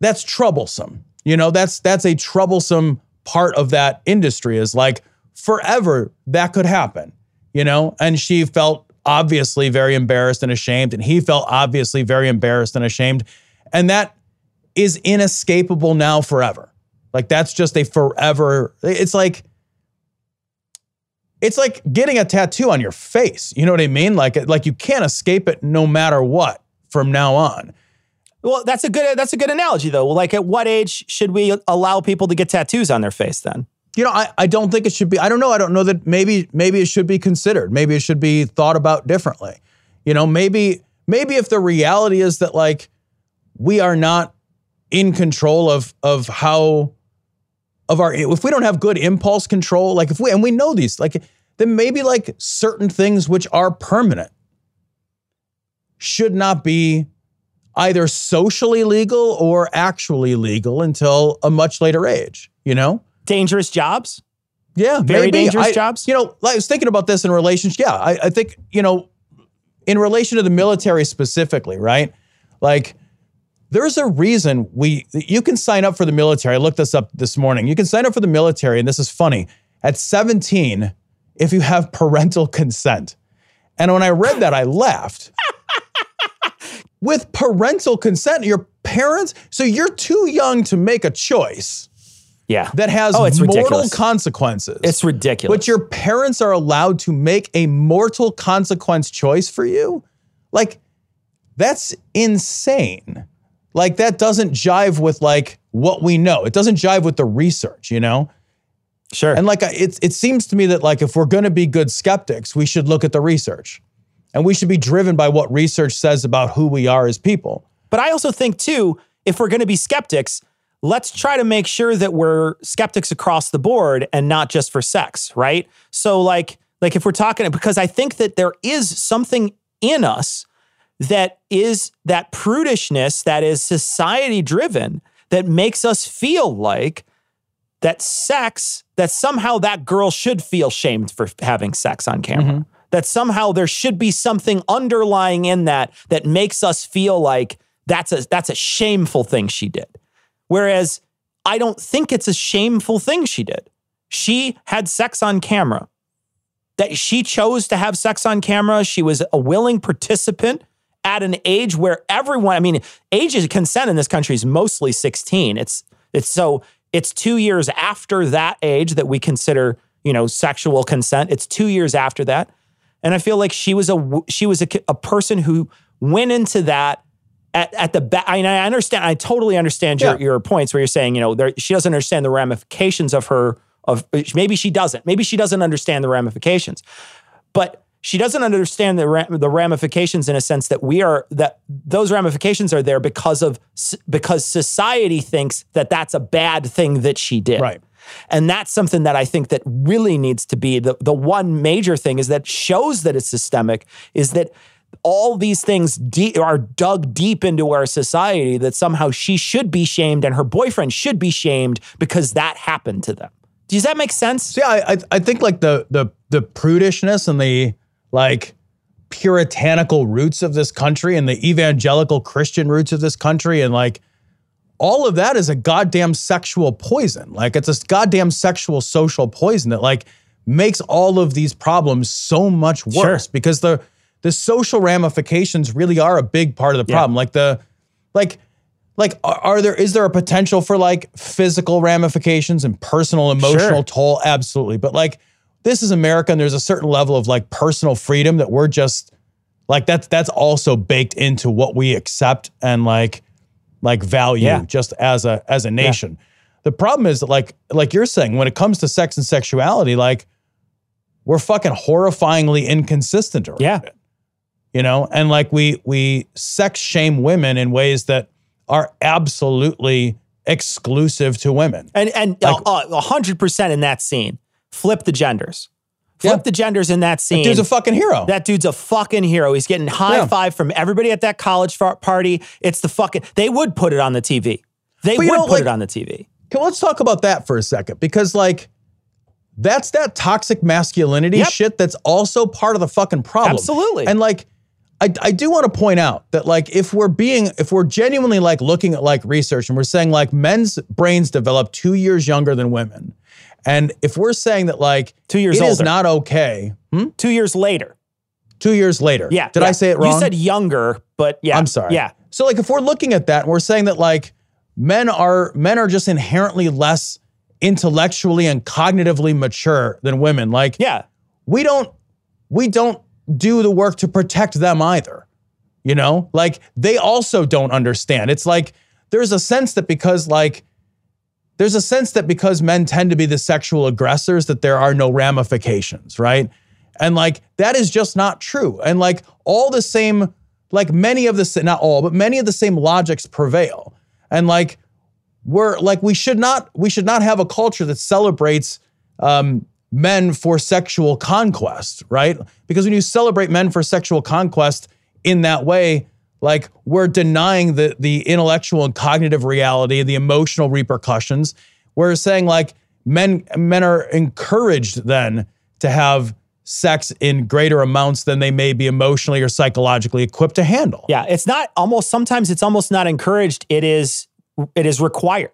S1: that's troublesome. You know, that's that's a troublesome part of that industry is like forever that could happen, you know? And she felt obviously very embarrassed and ashamed, and he felt obviously very embarrassed and ashamed. And that is inescapable now forever. Like that's just a forever, it's like, it's like getting a tattoo on your face. You know what I mean? Like, like you can't escape it no matter what from now on.
S2: Well, that's a good uh, that's a good analogy though. Well, like at what age should we allow people to get tattoos on their face then?
S1: You know, I, I don't think it should be. I don't know. I don't know that maybe maybe it should be considered. Maybe it should be thought about differently. You know, maybe maybe if the reality is that like we are not in control of of how of our if we don't have good impulse control, like if we and we know these, like then maybe like certain things which are permanent should not be either socially legal or actually legal until a much later age, you know?
S2: Dangerous jobs?
S1: Yeah,
S2: Very
S1: maybe.
S2: dangerous
S1: I-
S2: jobs?
S1: You know, I was thinking about this in relation. Yeah, I, I think, you know, in relation to the military specifically, right? Like, there's a reason we, you can sign up for the military. I looked this up this morning. You can sign up for the military, and this is funny, at 17 if you have parental consent. And when I read that, I laughed. With parental consent, your parents, so you're too young to make a choice
S2: Yeah.
S1: that has
S2: Oh, it's
S1: mortal
S2: ridiculous.
S1: consequences.
S2: It's ridiculous.
S1: But your parents are allowed to make a mortal consequence choice for you? Like, that's insane. Like, that doesn't jive with like what we know. It doesn't jive with the research, you know?
S2: sure.
S1: And like, it, it seems to me that like, if we're going to be good skeptics, we should look at the research. And we should be driven by what research says about who we are as people.
S2: But I also think too, if we're going to be skeptics, let's try to make sure that we're skeptics across the board and not just for sex, right? So like like if we're talking because I think that there is something in us that is that prudishness that is society driven that makes us feel like that sex that somehow that girl should feel shamed for having sex on camera mm-hmm. That somehow there should be something underlying in that that makes us feel like that's a that's a shameful thing she did. Whereas i don't think it's a shameful thing she did. She had sex on camera. That she chose to have sex on camera. She was a willing participant at an age where everyone i mean age of consent in this country is mostly 16 it's it's so it's 2 years after that age that we consider you know sexual consent. It's 2 years after that and I feel like she was a she was a, a person who went into that at, at the back. I, I understand. I totally understand your,
S1: Yeah.
S2: your points where you're saying you know there, she doesn't understand the ramifications of her of maybe she doesn't maybe she doesn't understand the ramifications, but she doesn't understand the the ramifications in a sense that we are that those ramifications are there because of because society thinks that that's a bad thing that she did.
S1: Right.
S2: And that's something that I think that really needs to be the, the one major thing is that shows that it's systemic is that all these things de- are dug deep into our society that somehow she should be shamed and her boyfriend should be shamed because that happened to them. Does that make sense?
S1: See, I, I I think like the the the prudishness and the like puritanical roots of this country and the evangelical Christian roots of this country and like all of that is a goddamn sexual poison. Like it's a goddamn sexual social poison that like makes all of these problems so much worse
S2: Sure.
S1: because the the social ramifications really are a big part of the
S2: Yeah.
S1: problem. Like the like like are, are there is there a potential for like physical ramifications and personal emotional
S2: Sure.
S1: toll absolutely but like this is america and there's a certain level of like personal freedom that we're just like that's that's also baked into what we accept and like like value
S2: Yeah.
S1: just as a as a nation the problem is that like like you're saying when it comes to sex and sexuality like we're fucking horrifyingly inconsistent around
S2: Yeah.
S1: it you know and like we we sex shame women in ways that are absolutely exclusive to women
S2: And and
S1: Like- uh, uh,
S2: a hundred percent in that scene. Flip the genders. Flip
S1: Yeah.
S2: the genders in that scene.
S1: dude's a fucking hero
S2: That dude's a fucking hero. He's getting high
S1: Yeah.
S2: five from everybody at that college party. It's the fucking. They would put it on the TV. They
S1: But
S2: would put
S1: like-
S2: it on the TV.
S1: Okay, let's talk about that for a second because like that's that toxic masculinity
S2: Yep.
S1: shit that's also part of the fucking problem.
S2: Absolutely.
S1: And like I, I do want to point out that like if we're being if we're genuinely like looking at like research and we're saying like men's brains develop 2 years younger than women. And if we're saying that like
S2: Two years
S1: it is
S2: older.
S1: not okay. Hmm?
S2: Two years later.
S1: Two years later.
S2: Yeah.
S1: Did
S2: yeah.
S1: I say it wrong?
S2: You said younger, but yeah.
S1: I'm sorry.
S2: Yeah.
S1: So like if we're looking at that, we're saying that like men are men are just inherently less intellectually and cognitively mature than women. Like
S2: Yeah.
S1: we don't we don't do the work to protect them either. You know? Like they also don't understand. It's like there's a sense that because like there's a sense that because men tend to be the sexual aggressors that there are no ramifications, right? And like that is just not true. And like all the same like many of the not all, but many of the same logics prevail. And like we're like we should not we should not have a culture that celebrates um, men for sexual conquest, right? Because when you celebrate men for sexual conquest in that way, like we're denying the the intellectual and cognitive reality, and the emotional repercussions. We're saying like men men are encouraged then to have sex in greater amounts than they may be emotionally or psychologically equipped to handle.
S2: Yeah. It's not almost sometimes it's almost not encouraged. It is it is required.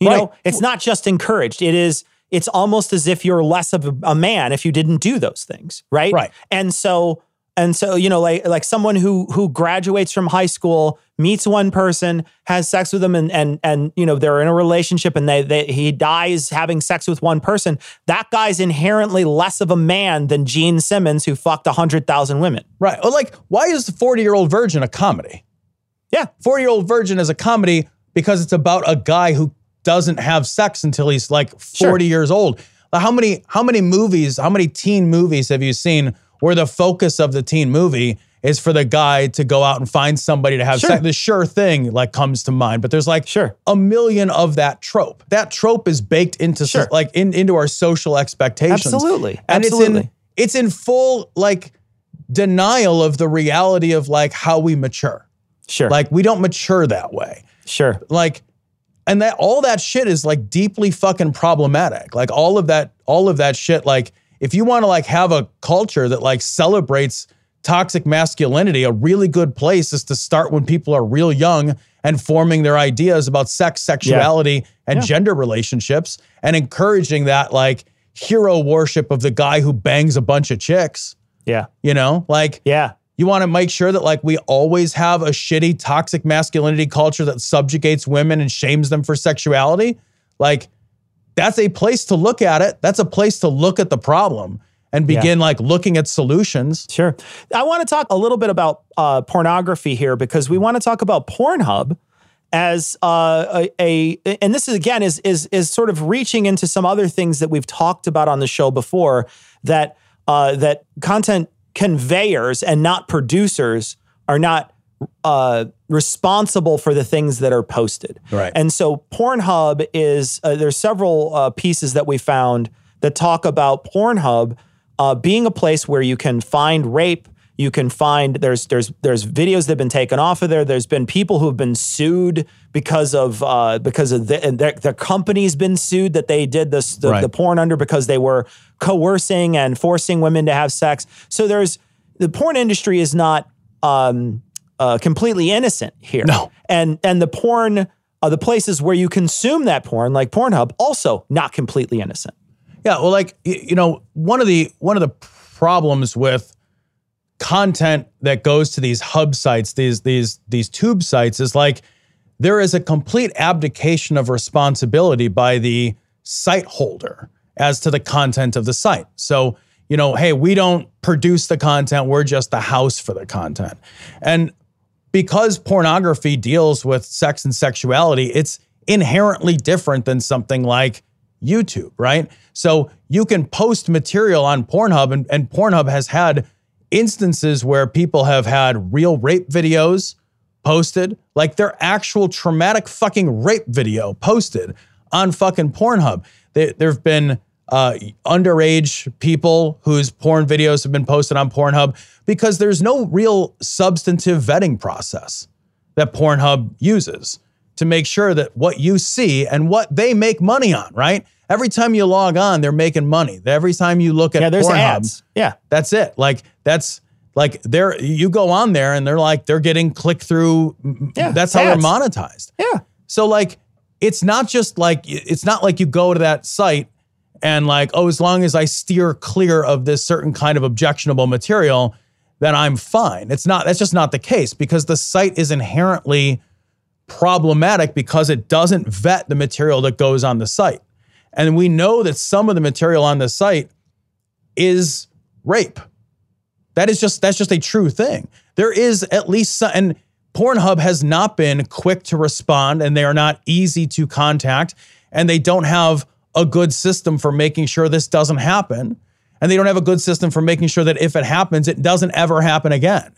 S2: You
S1: Right.
S2: know, it's not just encouraged. It is it's almost as if you're less of a, a man if you didn't do those things, right?
S1: Right.
S2: And so and so you know like like someone who who graduates from high school meets one person has sex with them and and and you know they're in a relationship and they, they he dies having sex with one person that guy's inherently less of a man than Gene Simmons who fucked 100,000 women
S1: Right. Or like, why is the 40 year old virgin a comedy?
S2: yeah
S1: 40 year old virgin is a comedy because it's about a guy who doesn't have sex until he's like 40
S2: Sure.
S1: years old. Like, How many, how many movies, how many teen movies have you seen where the focus of the teen movie is for the guy to go out and find somebody to have
S2: Sure.
S1: sex? The sure thing like comes to mind, but there's like
S2: Sure.
S1: a million of that trope. That trope is baked into so- like in, into our social expectations.
S2: Absolutely.
S1: And
S2: Absolutely.
S1: it's in it's in full like denial of the reality of like how we mature.
S2: sure
S1: Like we don't mature that way.
S2: sure
S1: Like and that all that shit is like deeply fucking problematic. Like all of that all of that shit like if you want to like have a culture that like celebrates toxic masculinity, a really good place is to start when people are real young and forming their ideas about sex, sexuality, and gender relationships and encouraging that like hero worship of the guy who bangs a bunch of chicks,
S2: yeah
S1: you know? Like
S2: yeah
S1: you want to make sure that like we always have a shitty toxic masculinity culture that subjugates women and shames them for sexuality. Like that's a place to look at it. That's a place to look at the problem and begin like looking at solutions.
S2: Sure. I want to talk a little bit about uh, pornography here because we want to talk about Pornhub as uh, a, a and this is again is is is sort of reaching into some other things that we've talked about on the show before that uh, that content conveyors and not producers are not uh, responsible for the things that are posted.
S1: Right.
S2: And so Pornhub is uh, there's several uh, pieces that we found that talk about Pornhub uh, being a place where you can find rape. You can find there's there's there's videos that have been taken off of there. There's been people who have been sued because of uh, because of the, and their, their company's been sued that they did this the,
S1: Right.
S2: the porn under because they were coercing and forcing women to have sex. So there's the porn industry is not um, uh, completely innocent here.
S1: No.
S2: and and the porn, uh, the places where you consume that porn, like Pornhub, also not completely innocent.
S1: Yeah, well, like you know, one of the one of the problems with content that goes to these hub sites, these these these tube sites, is like there is a complete abdication of responsibility by the site holder as to the content of the site. So you know, hey, we don't produce the content; we're just the house for the content, and because pornography deals with sex and sexuality, it's inherently different than something like YouTube, right? So you can post material on Pornhub, and, and Pornhub has had instances where people have had real rape videos posted, like their actual traumatic fucking rape video posted on fucking Pornhub. There have been uh, underage people whose porn videos have been posted on Pornhub because there's no real substantive vetting process that Pornhub uses to make sure that what you see and what they make money on, right? Every time you log on, they're making money. Every time you look at
S2: Yeah, there's
S1: Pornhub,
S2: ads. Yeah,
S1: that's it. Like that's like they're you go on there and they're like they're getting click through.
S2: Yeah,
S1: that's how
S2: ads.
S1: they're monetized.
S2: yeah,
S1: So like it's not just like it's not like you go to that site and like oh as long as I steer clear of this certain kind of objectionable material then I'm fine. It's not, that's just not the case because the site is inherently problematic because it doesn't vet the material that goes on the site. And we know that some of the material on the site is rape. That is just that's just a true thing. There is at least some, and Pornhub has not been quick to respond and they are not easy to contact and they don't have a good system for making sure this doesn't happen and they don't have a good system for making sure that if it happens it doesn't ever happen again.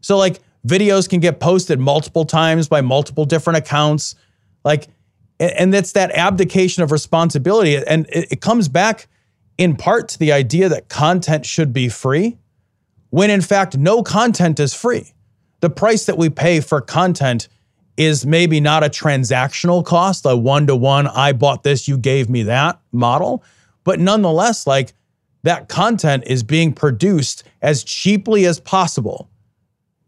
S1: So like videos can get posted multiple times by multiple different accounts like and that's that abdication of responsibility and it, comes back in part to the idea that content should be free when in fact no content is free. The price that we pay for content is maybe not a transactional cost, a one to one, I bought this, you gave me that model. But nonetheless, like that content is being produced as cheaply as possible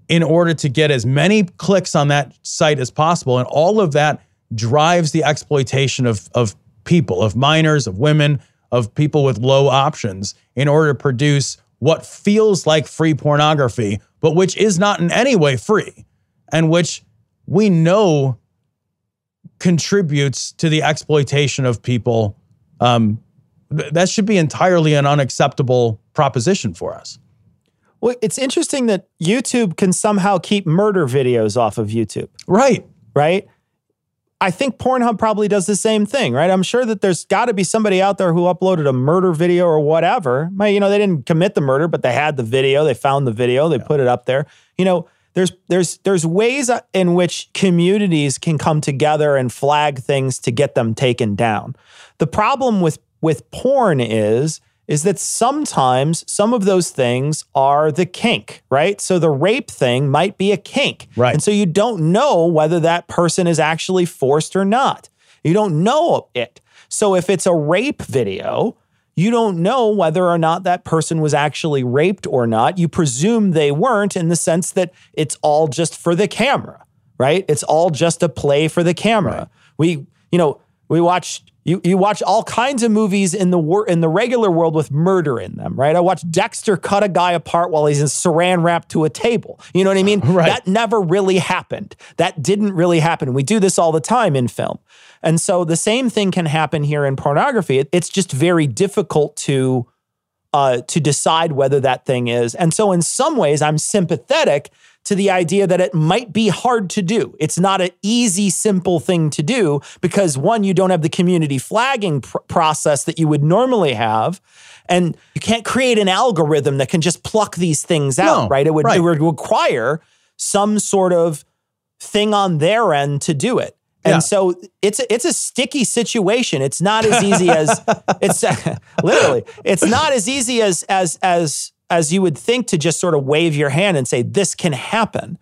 S1: in order to get as many clicks on that site as possible. And all of that drives the exploitation of, of people, of minors, of women, of people with low options in order to produce what feels like free pornography, but which is not in any way free and which we know contributes to the exploitation of people. Um, that should be entirely an unacceptable proposition for us.
S2: Well, it's interesting that YouTube can somehow keep murder videos off of YouTube.
S1: Right.
S2: Right. I think Pornhub probably does the same thing, right? I'm sure that there's got to be somebody out there who uploaded a murder video or whatever. You know, they didn't commit the murder, but they had the video, they found the video, they yeah. put it up there. You know, there's there's there's ways in which communities can come together and flag things to get them taken down. The problem with with porn is is that sometimes some of those things are the kink, right? So the rape thing might be a kink.
S1: Right.
S2: And so you don't know whether that person is actually forced or not. You don't know it. So if it's a rape video, you don't know whether or not that person was actually raped or not. You presume they weren't in the sense that it's all just for the camera, right? It's all just a play for the camera. Right. We, you know, we watch you you watch all kinds of movies in the wor- in the regular world with murder in them, right? I watched Dexter cut a guy apart while he's in saran wrap to a table. You know what I mean?
S1: Right.
S2: That never really happened. That didn't really happen. We do this all the time in film. And so the same thing can happen here in pornography. It's just very difficult to uh, to decide whether that thing is. And so in some ways, I'm sympathetic to the idea that it might be hard to do. It's not an easy, simple thing to do because one, you don't have the community flagging pr- process that you would normally have. And you can't create an algorithm that can just pluck these things out,
S1: no,
S2: right? It would,
S1: right.
S2: it would require some sort of thing on their end to do it. And yeah. so it's a, it's a sticky situation. It's not as easy as it's literally. It's not as easy as as as as you would think to just sort of wave your hand and say, this can happen.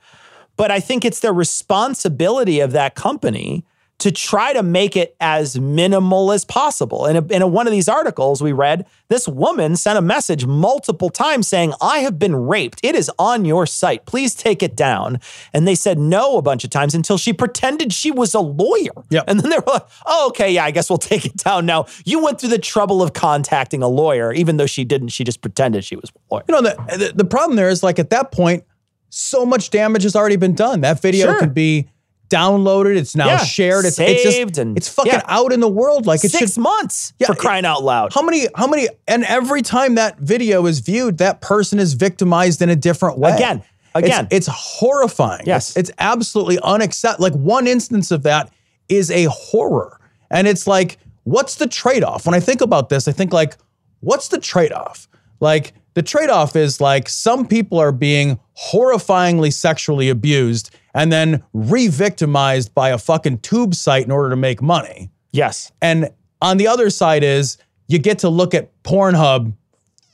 S2: But I think it's the responsibility of that company to try to make it as minimal as possible. And in, a, one of these articles we read, this woman sent a message multiple times saying, I have been raped. It is on your site. Please take it down. And they said no a bunch of times until she pretended she was a lawyer.
S1: Yep.
S2: And then they were like, oh, okay, yeah, I guess we'll take it down now. You went through the trouble of contacting a lawyer, even though she didn't. She just pretended she was a lawyer.
S1: You know, the, the, the problem there is like at that point, so much damage has already been done. That video
S2: Sure.
S1: could be downloaded. It's now
S2: Yeah,
S1: shared. It's
S2: saved
S1: it's just,
S2: and-
S1: it's fucking
S2: yeah.
S1: out in the world. Like it
S2: Six
S1: should.
S2: months
S1: Yeah,
S2: for crying out loud.
S1: How many? How many? And every time that video is viewed, that person is victimized in a different way.
S2: Again,
S1: It's-
S2: again.
S1: it's, horrifying.
S2: Yes.
S1: it's, it's absolutely unacceptable. Like one instance of that is a horror, and it's like, what's the trade off? When I think about this, I think like, what's the trade off? Like the trade off is like some people are being horrifyingly sexually abused and then re-victimized by a fucking tube site in order to make money.
S2: yes.
S1: And on the other side is you get to look at Pornhub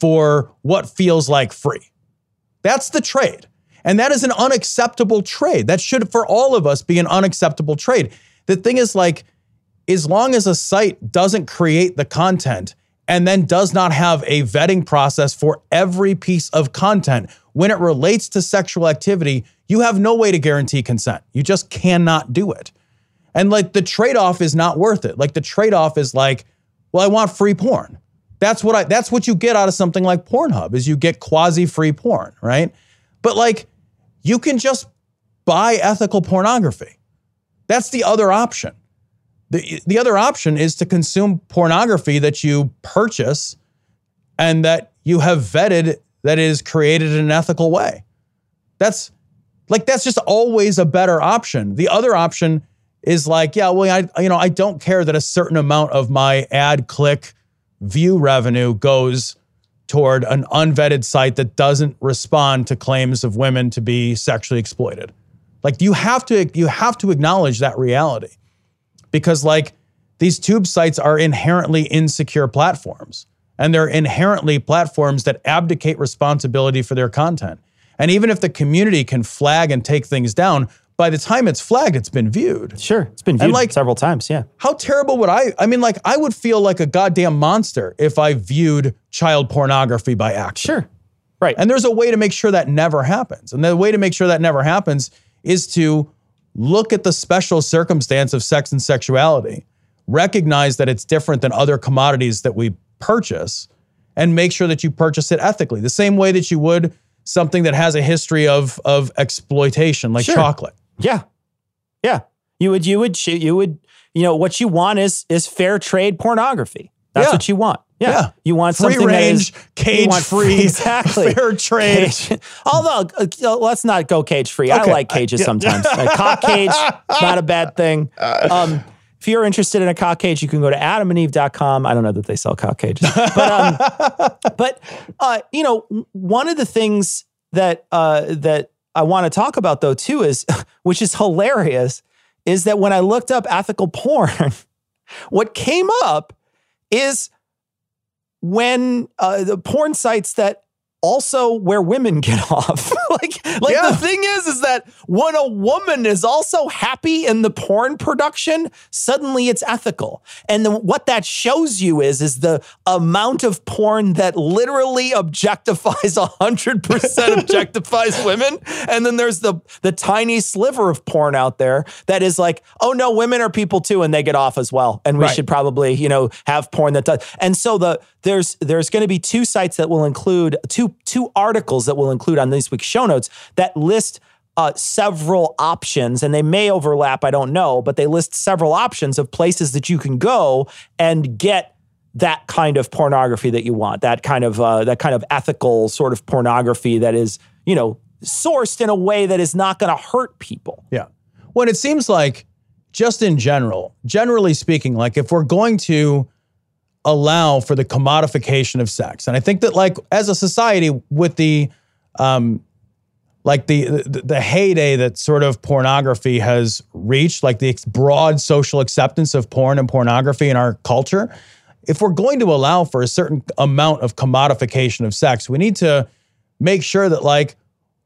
S1: for what feels like free. That's the trade. And that is an unacceptable trade. That should, for all of us, be an unacceptable trade. The thing is, like, as long as a site doesn't create the content and then does not have a vetting process for every piece of content when it relates to sexual activity, you have no way to guarantee consent. You just cannot do it. And like the trade-off is not worth it. Like the trade-off is like, well, I want free porn. That's what I that's what you get out of something like Pornhub is you get quasi-free porn, right? But like, you can just buy ethical pornography. That's the other option. The, the other option is to consume pornography that you purchase and that you have vetted that is created in an ethical way. That's like that's just always a better option. The other option is like, yeah, well, I you know, I don't care that a certain amount of my ad click view revenue goes toward an unvetted site that doesn't respond to claims of women to be sexually exploited. Like you have to you have to acknowledge that reality. Because like these tube sites are inherently insecure platforms and they're inherently platforms that abdicate responsibility for their content. And even if the community can flag and take things down, by the time it's flagged, it's been viewed.
S2: Sure, it's been
S1: And,
S2: viewed
S1: like-
S2: several times. Yeah,
S1: How terrible would I? I mean, like, I would feel like a goddamn monster if I viewed child pornography by accident.
S2: sure, right.
S1: And there's a way to make sure that never happens. And the way to make sure that never happens is to look at the special circumstance of sex and sexuality, recognize that it's different than other commodities that we purchase, and make sure that you purchase it ethically, the same way that you would something that has a history of, of exploitation, like
S2: Sure.
S1: chocolate.
S2: Yeah. Yeah. You would you would shoot you would you know what you want is is fair trade pornography. That's
S1: Yeah.
S2: what you want. Yeah.
S1: Yeah.
S2: You want
S1: Free
S2: something that is-
S1: cage
S2: want,
S1: free,
S2: exactly.
S1: fair trade.
S2: Cage- Although uh, let's not go cage free. I like cages sometimes. A cock cage, not a bad thing. Um, if you're interested in a cock cage, you can go to adamandeve.com. I don't know that they sell cock cages. But um, but uh, you know, one of the things that uh, that I want to talk about though too is, which is hilarious, is that when I looked up ethical porn, what came up is when uh, the porn sites that also where women get off. like, like
S1: Yeah.
S2: the thing is, is that when a woman is also happy in the porn production, suddenly it's ethical. And then what that shows you is, is the amount of porn that literally objectifies hundred percent objectifies women. And then there's the the tiny sliver of porn out there that is like, oh no, women are people too, and they get off as well. And we
S1: Right.
S2: should probably, you know, have porn that does. And so the there's there's going to be two sites that will include two two articles that we'll include on this week's show notes that list uh, several options, and they may overlap. I don't know, but they list several options of places that you can go and get that kind of pornography that you want. That kind of uh, that kind of ethical sort of pornography that is, you know, sourced in a way that is not going to hurt people.
S1: Yeah. When it seems like, just in general, generally speaking, like if we're going to allow for the commodification of sex, and I think that like as a society with the, um, like the, the the heyday that sort of pornography has reached, like the broad social acceptance of porn and pornography in our culture, if we're going to allow for a certain amount of commodification of sex, we need to make sure that like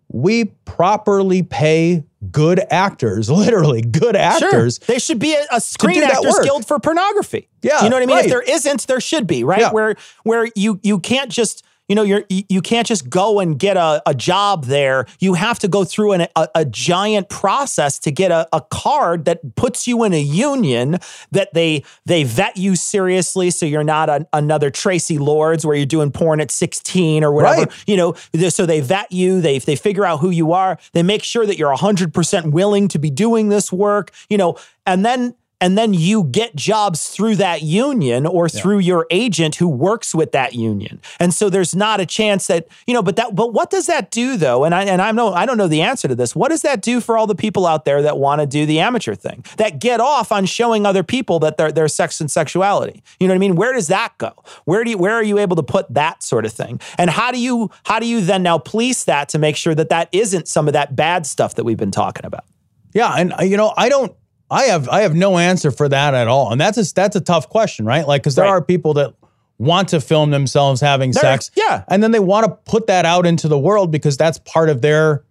S1: we properly pay good actors, literally good actors. Sure.
S2: They should be a, a Screen
S1: do that
S2: Actors
S1: work.
S2: Guild for pornography.
S1: Yeah,
S2: you know what I mean.
S1: right.
S2: If there isn't, there should be, right?
S1: Yeah.
S2: Where where you you can't just you know you're you you can't just go and get a, a job there. You have to go through an, a, a giant process to get a, a card that puts you in a union that they they vet you seriously, so you're not a, another Traci Lords where you're doing porn at 16 or whatever.
S1: Right.
S2: You know, so they vet you, they they figure out who you are, they make sure that you're 100% willing to be doing this work, you know, and then and then you get jobs through that union or through your agent who works with that union. And so there's not a chance that, you know, but that but what does that do though? And I and I know I don't know the answer to this. What does that do for all the people out there that want to do the amateur thing? That get off on showing other people that their their sex and sexuality. You know what I mean? Where does that go? Where do you, where are you able to put that sort of thing? And how do you how do you then now police that to make sure that that isn't some of that bad stuff that we've been talking about?
S1: Yeah, and uh, you know, I don't I have I have no answer for that at all. And that's a that's a tough question, right? Like cuz there
S2: Right.
S1: are people that want to film themselves having
S2: There-
S1: sex.
S2: yeah.
S1: And then they want to put that out into the world because that's part of their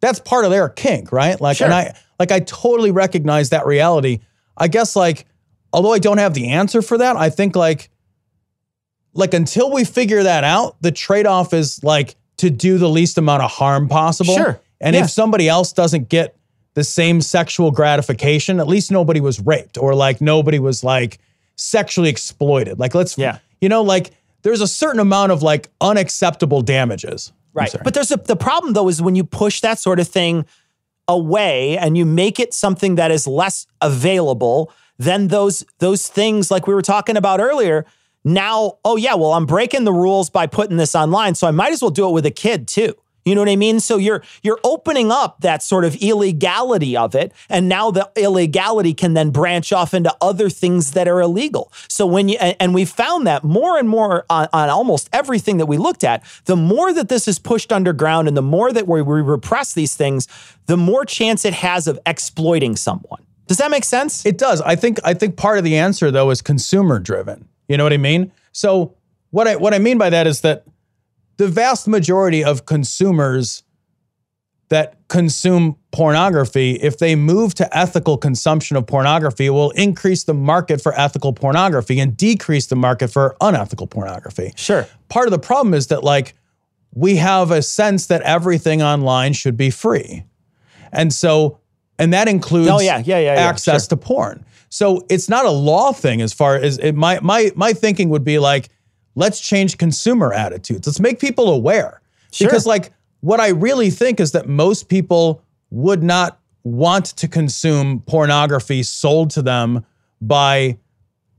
S1: that's part of their kink, right? Like and I like I totally recognize that reality. I guess like although I don't have the answer for that, I think like like until we figure that out, the trade-off is like to do the least amount of harm possible.
S2: Sure.
S1: And
S2: Yeah.
S1: if somebody else doesn't get the same sexual gratification, at least nobody was raped or like nobody was like sexually exploited. Like let's
S2: Yeah.
S1: you know, like there's a certain amount of like unacceptable damages
S2: Right. But there's a the problem though is when you push that sort of thing away and you make it something that is less available, then those those things like we were talking about earlier, now, oh yeah, well, I'm breaking the rules by putting this online, so I might as well do it with a kid too. You know what I mean? So you're you're opening up that sort of illegality of it, and now the illegality can then branch off into other things that are illegal. So when you and, we found that more and more on, on almost everything that we looked at, the more that this is pushed underground, and the more that we, we repress these things, the more chance it has of exploiting someone. Does that make sense?
S1: It does. I think I think part of the answer though is consumer driven. You know what I mean? So what I what I mean by that is that the vast majority of consumers that consume pornography, if they move to ethical consumption of pornography, will increase the market for ethical pornography and decrease the market for unethical pornography.
S2: Sure.
S1: Part of the problem is that like we have a sense that everything online should be free. And so and that includes
S2: Oh, yeah, yeah, yeah, yeah,
S1: access to porn. So it's not a law thing as far as it, my my my thinking would be like let's change consumer attitudes. Let's make people aware.
S2: Sure.
S1: Because like what I really think is that most people would not want to consume pornography sold to them by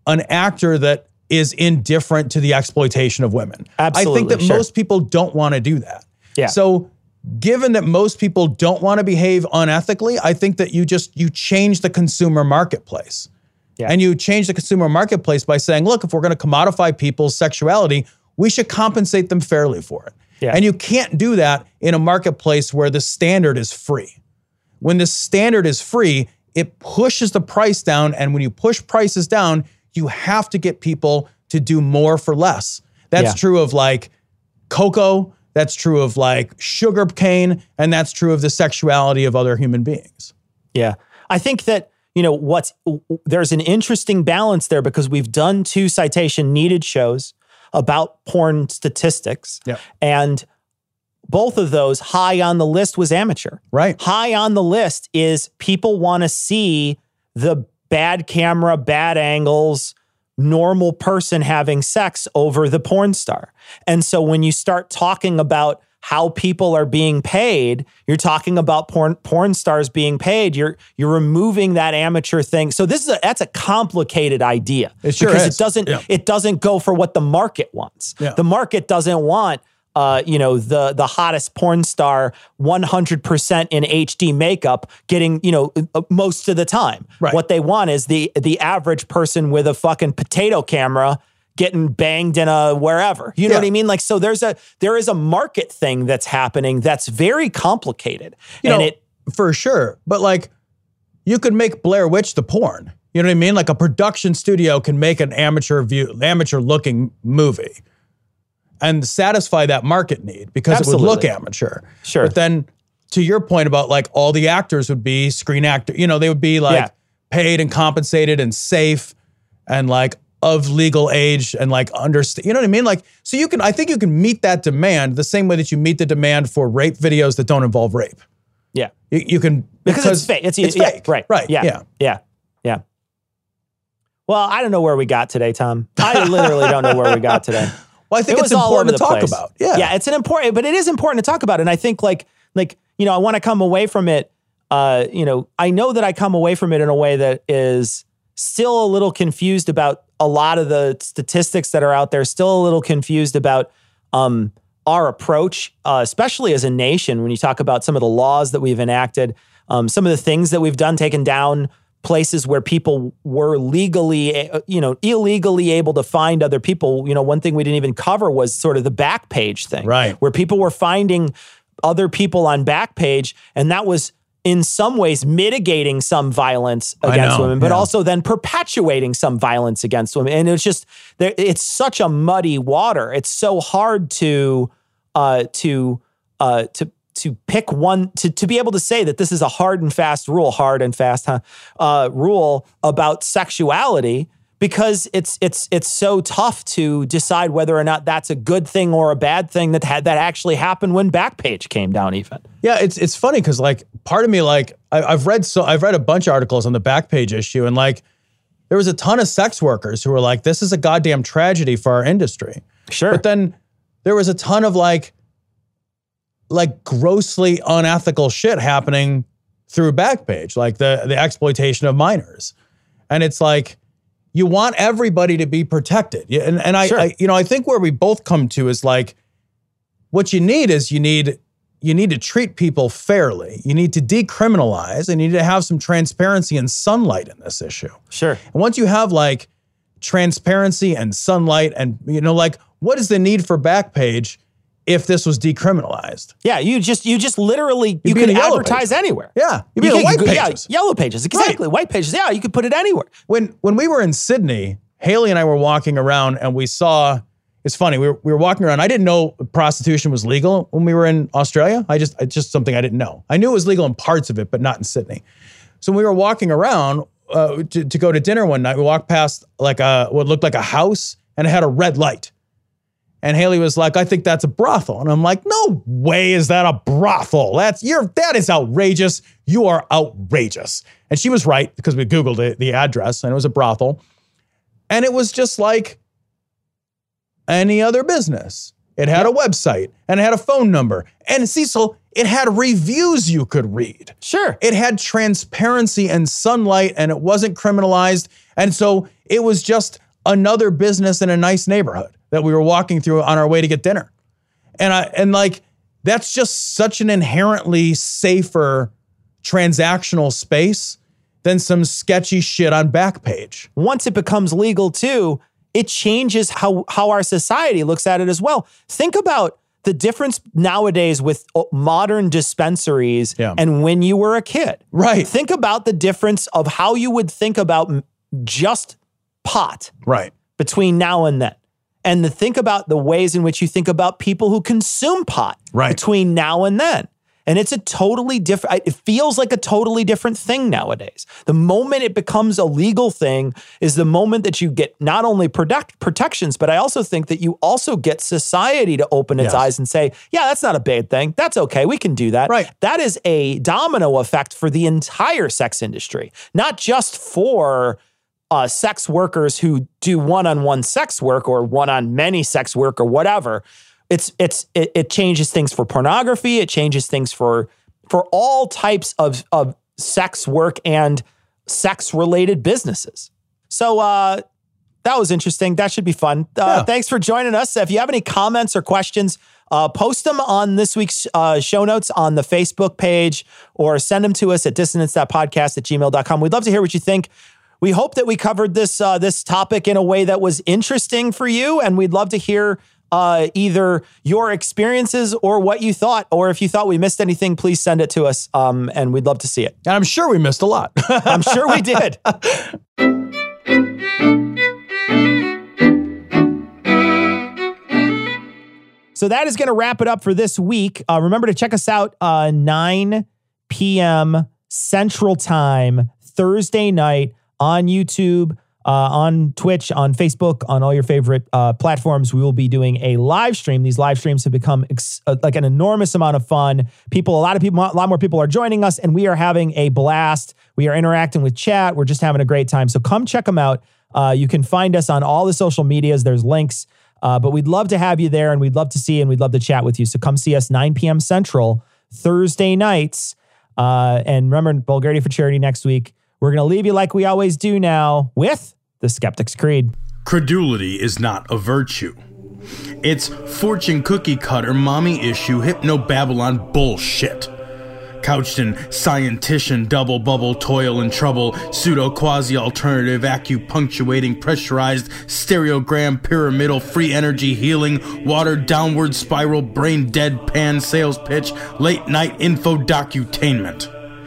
S1: an actor that is indifferent to the exploitation of women. Absolutely. I think that
S2: sure.
S1: most people don't want to do that.
S2: Yeah.
S1: So given that most people don't want to behave unethically, I think that you just you change the consumer marketplace.
S2: Yeah.
S1: And you change the consumer marketplace by saying, look, if we're going to commodify people's sexuality, we should compensate them fairly for it.
S2: Yeah.
S1: And you can't do that in a marketplace where the standard is free. When the standard is free, it pushes the price down. And when you push prices down, you have to get people to do more for less. That's
S2: Yeah.
S1: true of like cocoa, that's true of like sugar cane, and that's true of the sexuality of other human beings.
S2: Yeah. I think that, you know, what's there's an interesting balance there because we've done two citation needed shows about porn statistics.
S1: Yeah.
S2: And both of those high on the list was amateur.
S1: Right.
S2: High on the list is people want to see the bad camera, bad angles, normal person having sex over the porn star. And so when you start talking about how people are being paid, you're talking about porn porn stars being paid. You're you're removing that amateur thing. So this is a that's a complicated idea.
S1: It sure
S2: because
S1: is.
S2: it doesn't
S1: Yeah.
S2: it doesn't go for what the market wants.
S1: Yeah.
S2: The market doesn't want uh, you know, the the hottest porn star 100% in HD makeup getting, you know, uh, most of the time.
S1: Right.
S2: What they want is the the average person with a fucking potato camera getting banged in a wherever. You know
S1: Yeah.
S2: what I mean? Like so there's a there is a market thing that's happening that's very complicated.
S1: You
S2: and
S1: know,
S2: it
S1: for sure. But like, you could make Blair Witch the porn. You know what I mean? Like a production studio can make an amateur view, amateur looking movie, and satisfy that market need because it would look amateur.
S2: Sure.
S1: But then, to your point about like all the actors would be screen actor. You know, they would be like
S2: Yeah.
S1: paid and compensated and safe, and like of legal age and like understand. You know what I mean? Like, so you can. I think you can meet that demand the same way that you meet the demand for rape videos that don't involve rape.
S2: yeah.
S1: You, you can
S2: Because, it's fake. It's,
S1: it's
S2: yeah,
S1: fake.
S2: Right.
S1: Right.
S2: Yeah.
S1: Yeah.
S2: Yeah. Yeah. Well, I don't know where we got today, Tom. I literally don't know where we got today.
S1: Well, I think
S2: It
S1: it's
S2: all
S1: important to talk
S2: place.
S1: about. Yeah.
S2: yeah, it's an important, but it is important to talk about. And I think like like you know, I want to come away from it. Uh, you know, I know that I come away from it in a way that is still a little confused about a lot of the statistics that are out there. Still a little confused about um, our approach, uh, especially as a nation. When you talk about some of the laws that we've enacted, um, some of the things that we've done, taken down places where people were legally, uh, you know, illegally able to find other people. You know, one thing we didn't even cover was sort of the Backpage thing,
S1: Right.
S2: Where people were finding other people on Backpage, and that was in some ways mitigating some violence against
S1: know,
S2: women, but
S1: yeah.
S2: also then perpetuating some violence against women. And it's just there, it's such a muddy water. It's so hard to uh, to uh, to to pick one to to be able to say that this is a hard and fast rule, hard and fast huh, uh, rule about sexuality because it's it's it's so tough to decide whether or not that's a good thing or a bad thing that had that actually happened when Backpage came down even.
S1: Yeah, it's it's funny because like part of me like I, I've read so I've read a bunch of articles on the Backpage issue and like there was a ton of sex workers who were like this is a goddamn tragedy for our industry.
S2: Sure.
S1: But then there was a ton of like like grossly unethical shit happening through Backpage, like the the exploitation of minors. And it's like you want everybody to be protected. Yeah, And and I,
S2: Sure.
S1: I you know, I think where we both come to is like what you need is you need you need to treat people fairly. You need to decriminalize and you need to have some transparency and sunlight in this issue.
S2: Sure.
S1: And once you have like transparency and sunlight and you know like what is the need for Backpage if this was decriminalized?
S2: Yeah, you just you just literally you
S1: You'd in
S2: can advertise
S1: pages.
S2: anywhere.
S1: Yeah, you'd be in
S2: could-
S1: white
S2: could- yeah,
S1: pages.
S2: yellow pages. Exactly. White pages. Yeah, you could put it anywhere.
S1: when when we were in Sydney, Haley and I were walking around and we saw. It's funny. We were, we were walking around. I didn't know prostitution was legal when we were in Australia. I just it's just something I didn't know. I knew it was legal in parts of it, but not in Sydney. So when we were walking around uh, to, to go to dinner one night, we walked past like a what looked like a house and it had a red light. And Haley was like, "I think that's a brothel," and I'm like, "No way is that a brothel. That's you're that is outrageous. You are outrageous." And she was right because we googled it, the address, and it was a brothel, and it was just like any other business. It had a website and it had a phone number, and Cecil, it had reviews you could read.
S2: Sure.
S1: It had transparency and sunlight and it wasn't criminalized. And so it was just another business in a nice neighborhood that we were walking through on our way to get dinner. And I and like that's just such an inherently safer transactional space than some sketchy shit on Backpage.
S2: Once it becomes legal too, it changes how how our society looks at it as well. Think about the difference nowadays with uh, modern dispensaries
S1: Yeah.
S2: and when you were a kid.
S1: Right.
S2: Think about the difference of how you would think about just pot
S1: Right.
S2: between now and then. And to think about the ways in which you think about people who consume pot
S1: Right.
S2: between now and then. And it's a totally different, it feels like a totally different thing nowadays. The moment it becomes a legal thing is the moment that you get not only protect, protections, but I also think that you also get society to open its
S1: Yes.
S2: eyes and say, yeah, that's not a bad thing. That's okay. We can do that.
S1: Right.
S2: That is a domino effect for the entire sex industry, not just for uh, sex workers who do one-on-one sex work or one-on-many sex work or whatever. It's it's it, it changes things for pornography. It changes things for for all types of of sex work and sex related businesses. So uh, that was interesting. That should be fun. Uh,
S1: Yeah.
S2: Thanks for joining us. If you have any comments or questions, uh, post them on this week's uh, show notes on the Facebook page or send them to us at dissonance.podcast at gmail.com. We'd love to hear what you think. We hope that we covered this uh, this topic in a way that was interesting for you, and we'd love to hear uh, either your experiences or what you thought, or if you thought we missed anything, please send it to us, um, and we'd love to see it.
S1: And I'm sure we missed a lot.
S2: I'm sure we did. So that is going to wrap it up for this week. Uh, remember to check us out uh, 9 p.m. Central Time, Thursday night on YouTube, uh, on Twitch, on Facebook, on all your favorite uh, platforms. We will be doing a live stream. These live streams have become ex- uh, like an enormous amount of fun. People, a lot of people, a lot more people are joining us, and we are having a blast. We are interacting with chat. We're just having a great time. So come check them out. Uh, you can find us on all the social medias. There's links. Uh, but we'd love to have you there and we'd love to see you and we'd love to chat with you. So come see us 9 p.m. Central Thursday nights. Uh, and remember, Bulgaria for Charity next week. We're going to leave you like we always do now with the Skeptic's Creed.
S3: Credulity is not a virtue. It's fortune cookie cutter, mommy issue, hypno Babylon bullshit. Couched in scientician, double bubble, toil and trouble, pseudo quasi alternative, acupunctuating, pressurized, stereogram, pyramidal, free energy healing, watered downward spiral, brain dead pan sales pitch, late night info docutainment.